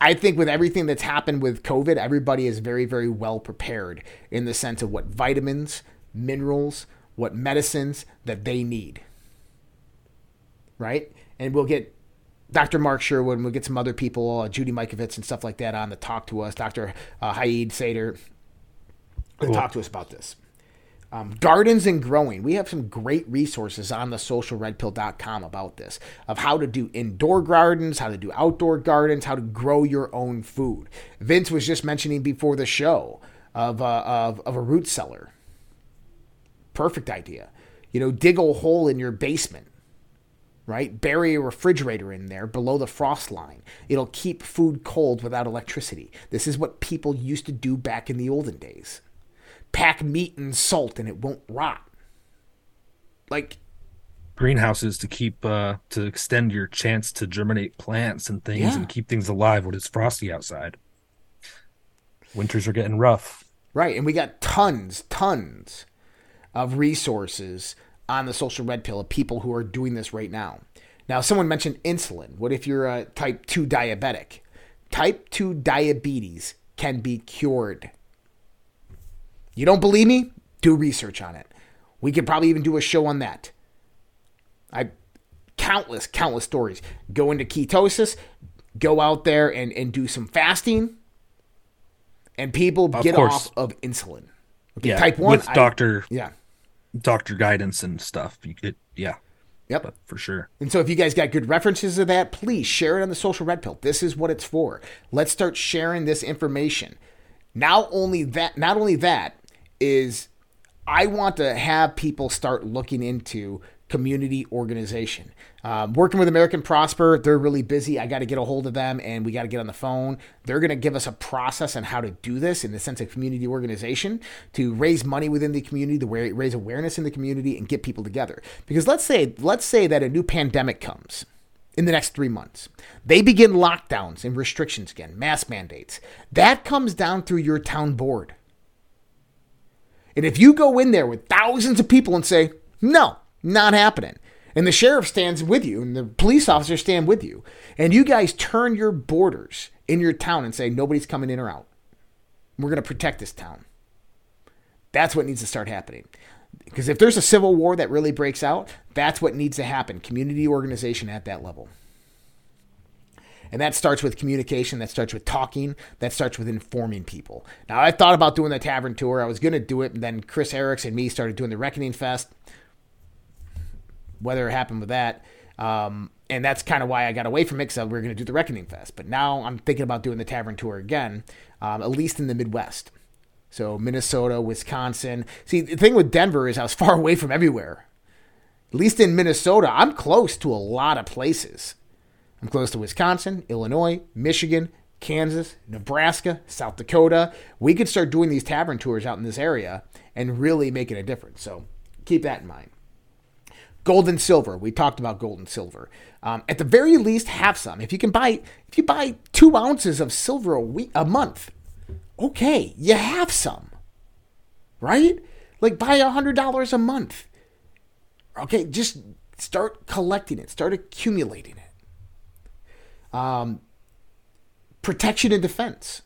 I think with everything that's happened with COVID, everybody is very, very well prepared in the sense of what vitamins, minerals, what medicines that they need. Right? And we'll get Dr. Mark Sherwood and we'll get some other people, uh, Judy Mikovits and stuff like that on to talk to us, Dr. Uh, Haid Sater, to talk to us about this. Um, gardens and growing. We have some great resources on the socialredpill.com about this of how to do indoor gardens, how to do outdoor gardens, how to grow your own food. Vince was just mentioning before the show of, uh, of, of a root cellar. Perfect idea. You know, dig a hole in your basement. right? Bury a refrigerator in there below the frost line. It'll keep food cold without electricity. This is what people used to do back in the olden days. Pack meat and salt and it won't rot. Like greenhouses to keep uh to extend your chance to germinate plants and things Yeah. and keep things alive when it's frosty outside. Winters are getting rough. Right, and we got tons, tons of resources on the social red pill of people who are doing this right now. Now, someone mentioned insulin. What if you're a type 2 diabetic? Type 2 diabetes can be cured. You don't believe me? Do research on it. We could probably even do a show on that. I countless, countless stories. Go into ketosis, go out there and, and do some fasting, and people Of get course. off of insulin. Okay, Yeah, type one with I- doctor yeah. doctor guidance and stuff. You could yeah. Yep. For sure. And so if you guys got good references of that, please share it on the social red pill. This is what it's for. Let's start sharing this information. Now only that not only that is I want to have people start looking into community organization. Um, working with American Prosper, they're really busy. I got to get a hold of them and we got to get on the phone. They're going to give us a process on how to do this in the sense of community organization to raise money within the community, to raise awareness in the community and get people together. Because let's say let's say that a new pandemic comes in the next three months. They begin lockdowns and restrictions again, mask mandates. That comes down through your town board. And if you go in there with thousands of people and say, no, not happening, and the sheriff stands with you and the police officers stand with you, and you guys turn your borders in your town and say, nobody's coming in or out, we're going to protect this town. That's what needs to start happening. Because if there's a civil war that really breaks out, that's what needs to happen community organization at that level. And that starts with communication, that starts with talking, that starts with informing people. Now, I thought about doing the tavern tour. I was going to do it, and then Chris Eriks and me started doing the Reckoning Fest. Whether it happened with that. Um, and that's kind of why I got away from it because we were going to do the Reckoning Fest. But now I'm thinking about doing the tavern tour again, um, at least in the Midwest. So Minnesota, Wisconsin. See, the thing with Denver is I was <laughs> far away from everywhere. At least in Minnesota, I'm close to a lot of places. I'm close to Wisconsin, Illinois, Michigan, Kansas, Nebraska, South Dakota. We could start doing these tavern tours out in this area and really making a difference. So keep that in mind. Gold and silver. We talked about gold and silver. Um, at the very least, have some. If you can buy, if you buy two ounces of silver a week, a month, okay, you have some, right? Like buy a hundred dollars a month. Okay, just start collecting it, start accumulating it. Um, protection and defense.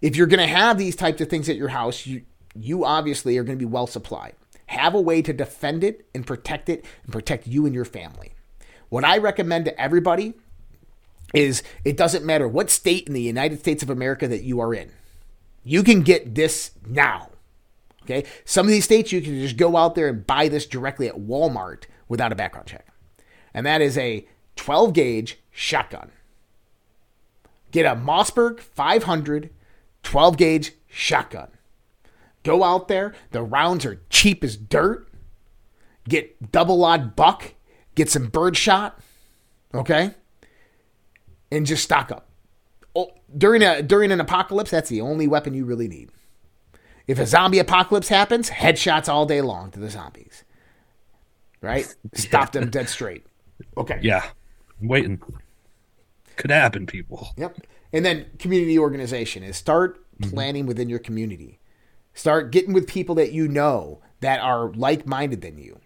If you're going to have these types of things at your house, you you obviously are going to be well supplied. Have a way to defend it and protect it and protect you and your family. What I recommend to everybody is it doesn't matter what state in the United States of America that you are in. You can get this now. Okay? Some of these states you can just go out there and buy this directly at Walmart without a background check. And that is a 12 gauge shotgun. Get a Mossberg 500 12 gauge shotgun. Go out there. The rounds are cheap as dirt. Get double aught buck. Get some bird shot. Okay? And just stock up. Oh, during a during an apocalypse, that's the only weapon you really need. If a zombie apocalypse happens, headshots all day long to the zombies. Right? <laughs> Stop them dead straight. Okay. Yeah. I'm waiting. Could happen, people. Yep. And then community organization is start mm-hmm. planning within your community. Start getting with people that you know that are like minded than you,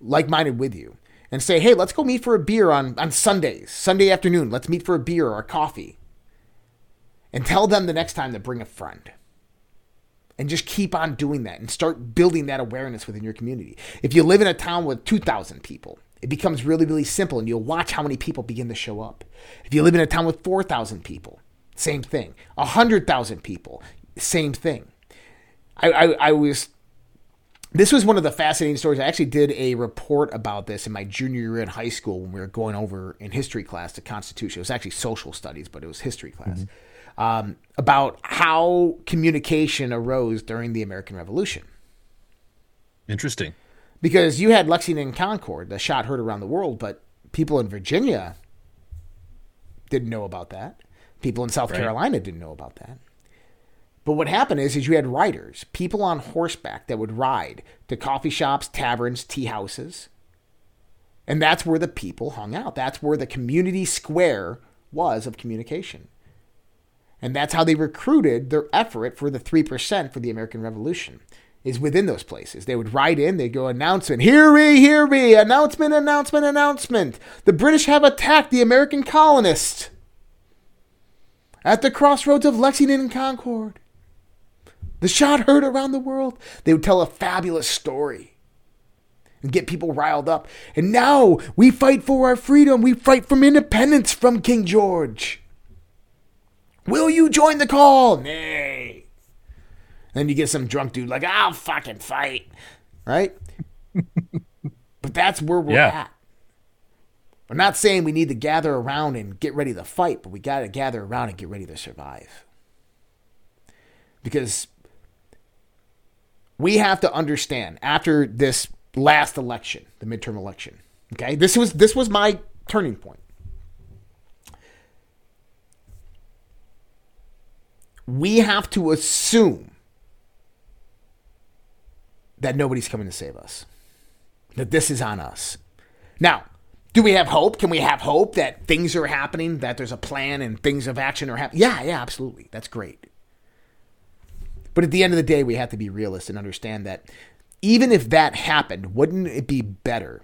like minded with you, and say, hey, let's go meet for a beer on, on Sundays, Sunday afternoon. Let's meet for a beer or a coffee. And tell them the next time to bring a friend. And just keep on doing that and start building that awareness within your community. If you live in a town with 2,000 people, it becomes really, really simple, and you'll watch how many people begin to show up. If you live in a town with 4,000 people, same thing. 100,000 people, same thing. I, I, I was. This was one of the fascinating stories. I actually did a report about this in my junior year in high school when we were going over in history class the Constitution. It was actually social studies, but it was history class. Um, about how communication arose during the American Revolution. Interesting. Because you had Lexington and Concord, the shot heard around the world, but people in Virginia didn't know about that. People in South Right. Carolina didn't know about that. But what happened is, is you had riders, people on horseback that would ride to coffee shops, taverns, tea houses. And that's where the people hung out. That's where the community square was of communication. And that's how they recruited their effort for the 3% for the American Revolution is within those places. They would ride in, they'd go announcement, hear me, hear me, announcement, announcement, announcement. The British have attacked the American colonists at the crossroads of Lexington and Concord. The shot heard around the world. They would tell a fabulous story and get people riled up. And now we fight for our freedom. We fight from independence from King George. Will you join the call? Nay. Then you get some drunk dude like, I'll fucking fight. Right? <laughs> but that's where we're Yeah. at. I'm not saying we need to gather around and get ready to fight, but we got to gather around and get ready to survive. Because we have to understand after this last election, the midterm election. Okay, this was this was my turning point. We have to assume that nobody's coming to save us. That this is on us. Now, do we have hope? Can we have hope that things are happening, that there's a plan and things of action are happening? Yeah, yeah, absolutely. That's great. But at the end of the day, we have to be realists and understand that even if that happened, wouldn't it be better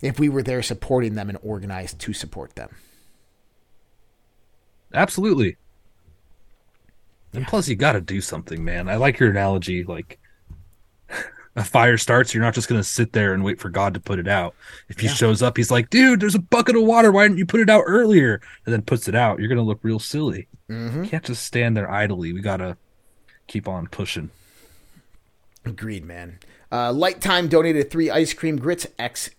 if we were there supporting them and organized to support them? Absolutely. And plus, you got to do something, man. I like your analogy. Like, a fire starts, you're not just going to sit there and wait for God to put it out. If he Yeah. shows up, he's like, dude, there's a bucket of water. Why didn't you put it out earlier? And then puts it out. You're going to look real silly. Mhm. You can't just stand there idly. We got to keep on pushing. Agreed, man. Uh, Light Time donated three ice cream grits. X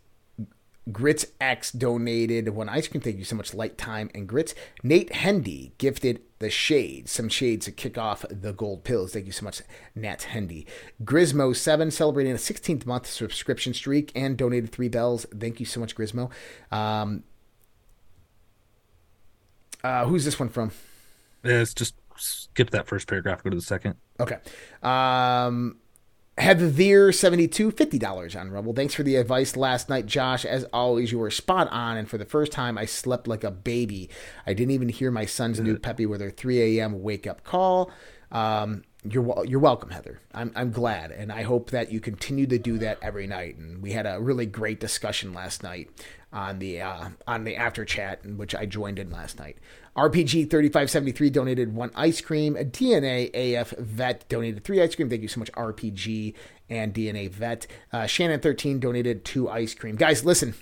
Grits X donated one ice cream. Thank you so much, Light Time and Grits. Nate Hendy gifted the shades, some shades to kick off the gold pills. Thank you so much, Nat Hendy. Grismo7 celebrating a 16th month subscription streak and donated three bells. Thank you so much, Grismo. Um, uh, who's this one from? Yeah, Let's just skip that first paragraph, go to the second. Okay. Um, Heather72, $50 on Rumble. Thanks for the advice last night, Josh. As always, you were spot on. And for the first time, I slept like a baby. I didn't even hear my son's new Peppy with her 3 a.m. wake up call. Um, you're you're welcome, Heather. I'm I'm glad, and I hope that you continue to do that every night. And we had a really great discussion last night on the uh, on the after chat, in which I joined in last night. RPG thirty five seventy three donated one ice cream. DNA AF Vet donated three ice cream. Thank you so much, RPG and DNA Vet. Uh, Shannon thirteen donated two ice cream. Guys, listen.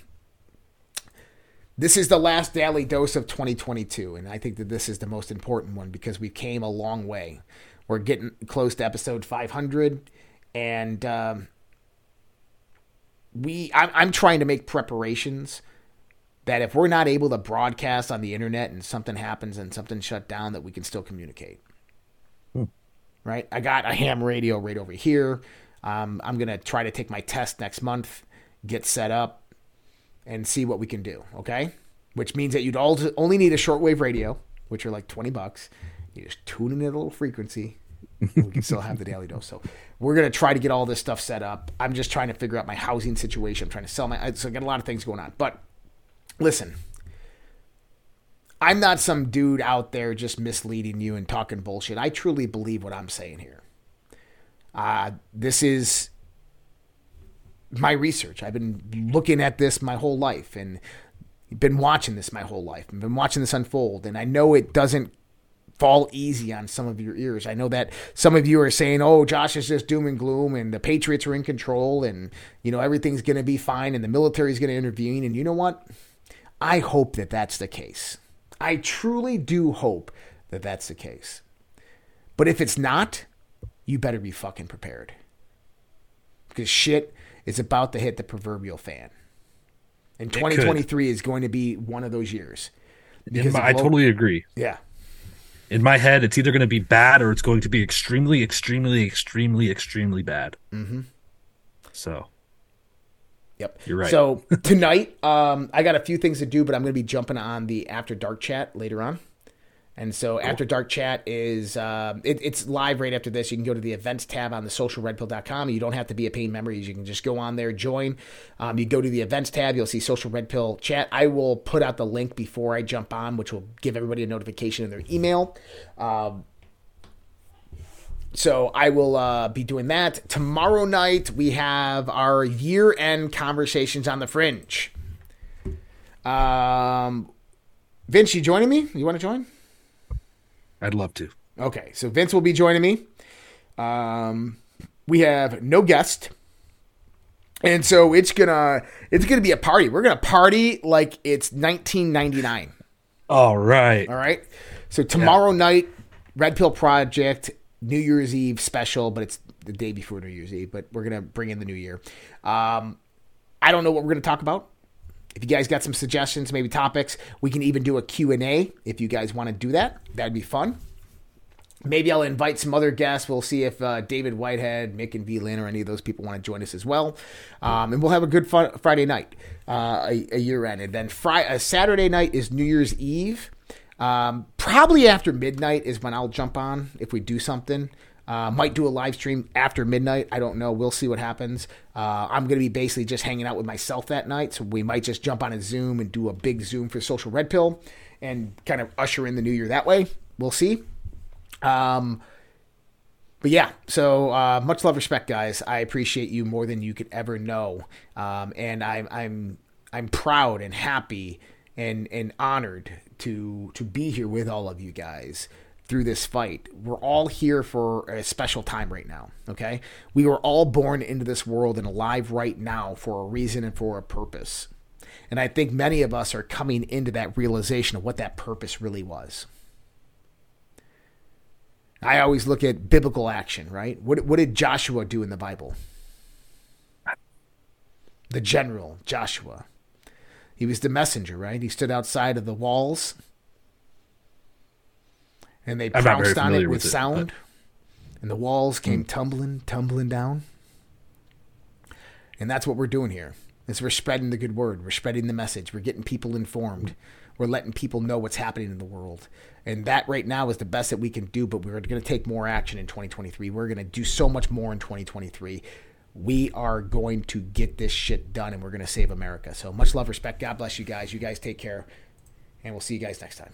This is the last daily dose of 2022, and I think that this is the most important one because we came a long way. We're getting close to episode 500, and um, we I'm, I'm trying to make preparations that if we're not able to broadcast on the internet and something happens and something shut down, that we can still communicate. Right? I got a ham radio right over here. Um, I'm gonna try to take my test next month, get set up, and see what we can do. Okay, which means that you'd all only need a shortwave radio, which are like twenty bucks. You just tune in at a little frequency. we can still have the daily dose. So we're gonna try to get all this stuff set up. I'm just trying to figure out my housing situation. I'm trying to sell my. So I got a lot of things going on. But listen, I'm not some dude out there just misleading you and talking bullshit. I truly believe what I'm saying here. Uh, this is my research. I've been looking at this my whole life and been watching this my whole life. I've been watching this unfold, and I know it doesn't fall easy on some of your ears. I know that some of you are saying, "Oh, Josh is just doom and gloom, and the Patriots are in control, and you know everything's going to be fine, and the military is going to intervene." And you know what? I hope that that's the case. I truly do hope that that's the case. But if it's not, you better be fucking prepared. Because shit is about to hit the proverbial fan. And 2023 is going to be one of those years. Because my- I totally agree. Yeah. In my head, it's either going to be bad or it's going to be extremely, extremely, extremely, extremely bad. Mm-hmm. So Yep. You're right. So <laughs> tonight, um, I got a few things to do, but I'm going to be jumping on the After Dark chat later on. And so After Dark chat is um, it, it's live right after this. You can go to the events tab on the socialredpill.com. You don't have to be a paying member. You can just go on there, join. Um, you go to the events tab. You'll see Social Red Pill chat. I will put out the link before I jump on, which will give everybody a notification in their email. Um, so I will uh, be doing that tomorrow night. We have our year-end conversations on the fringe. Um, Vince, you joining me? You want to join? I'd love to. Okay, so Vince will be joining me. Um, we have no guest, and so it's gonna it's gonna be a party. We're gonna party like it's 1999. All right. All right. So tomorrow night, Red Pill Project New Year's Eve special, but it's the day before New Year's Eve. But we're gonna bring in the new year. Um, I don't know what we're gonna talk about. If you guys got some suggestions, maybe topics, we can even do a Q&A if you guys want to do that. That'd be fun. Maybe I'll invite some other guests. We'll see if uh, David Whitehead, Mick and V Lynn, or any of those people want to join us as well. Um, and we'll have a good fun Friday night, uh, a, a year end. And then Friday, uh, Saturday night is New Year's Eve. Um, probably after midnight is when I'll jump on if we do something. Uh, might do a live stream after midnight. I don't know. We'll see what happens. Uh, I'm going to be basically just hanging out with myself that night. So we might just jump on a Zoom and do a big Zoom for Social Red Pill and kind of usher in the new year that way. We'll see. Um, but yeah, so uh, much love, respect, guys. I appreciate you more than you could ever know, um, and I'm I'm I'm proud and happy and and honored to to be here with all of you guys through this fight. We're all here for a special time right now, okay? We were all born into this world and alive right now for a reason and for a purpose. And I think many of us are coming into that realization of what that purpose really was. I always look at biblical action, right? What, what did Joshua do in the Bible? The general, Joshua. He was the messenger, right? He stood outside of the walls and they I'm pounced on it with, with it, sound, and the walls came hmm. tumbling, tumbling down. And that's what we're doing here. Is we're spreading the good word. We're spreading the message. We're getting people informed. We're letting people know what's happening in the world. And that right now is the best that we can do, but we're going to take more action in 2023. We're going to do so much more in 2023. We are going to get this shit done and we're going to save America. So much love, respect. God bless you guys. You guys take care. And we'll see you guys next time.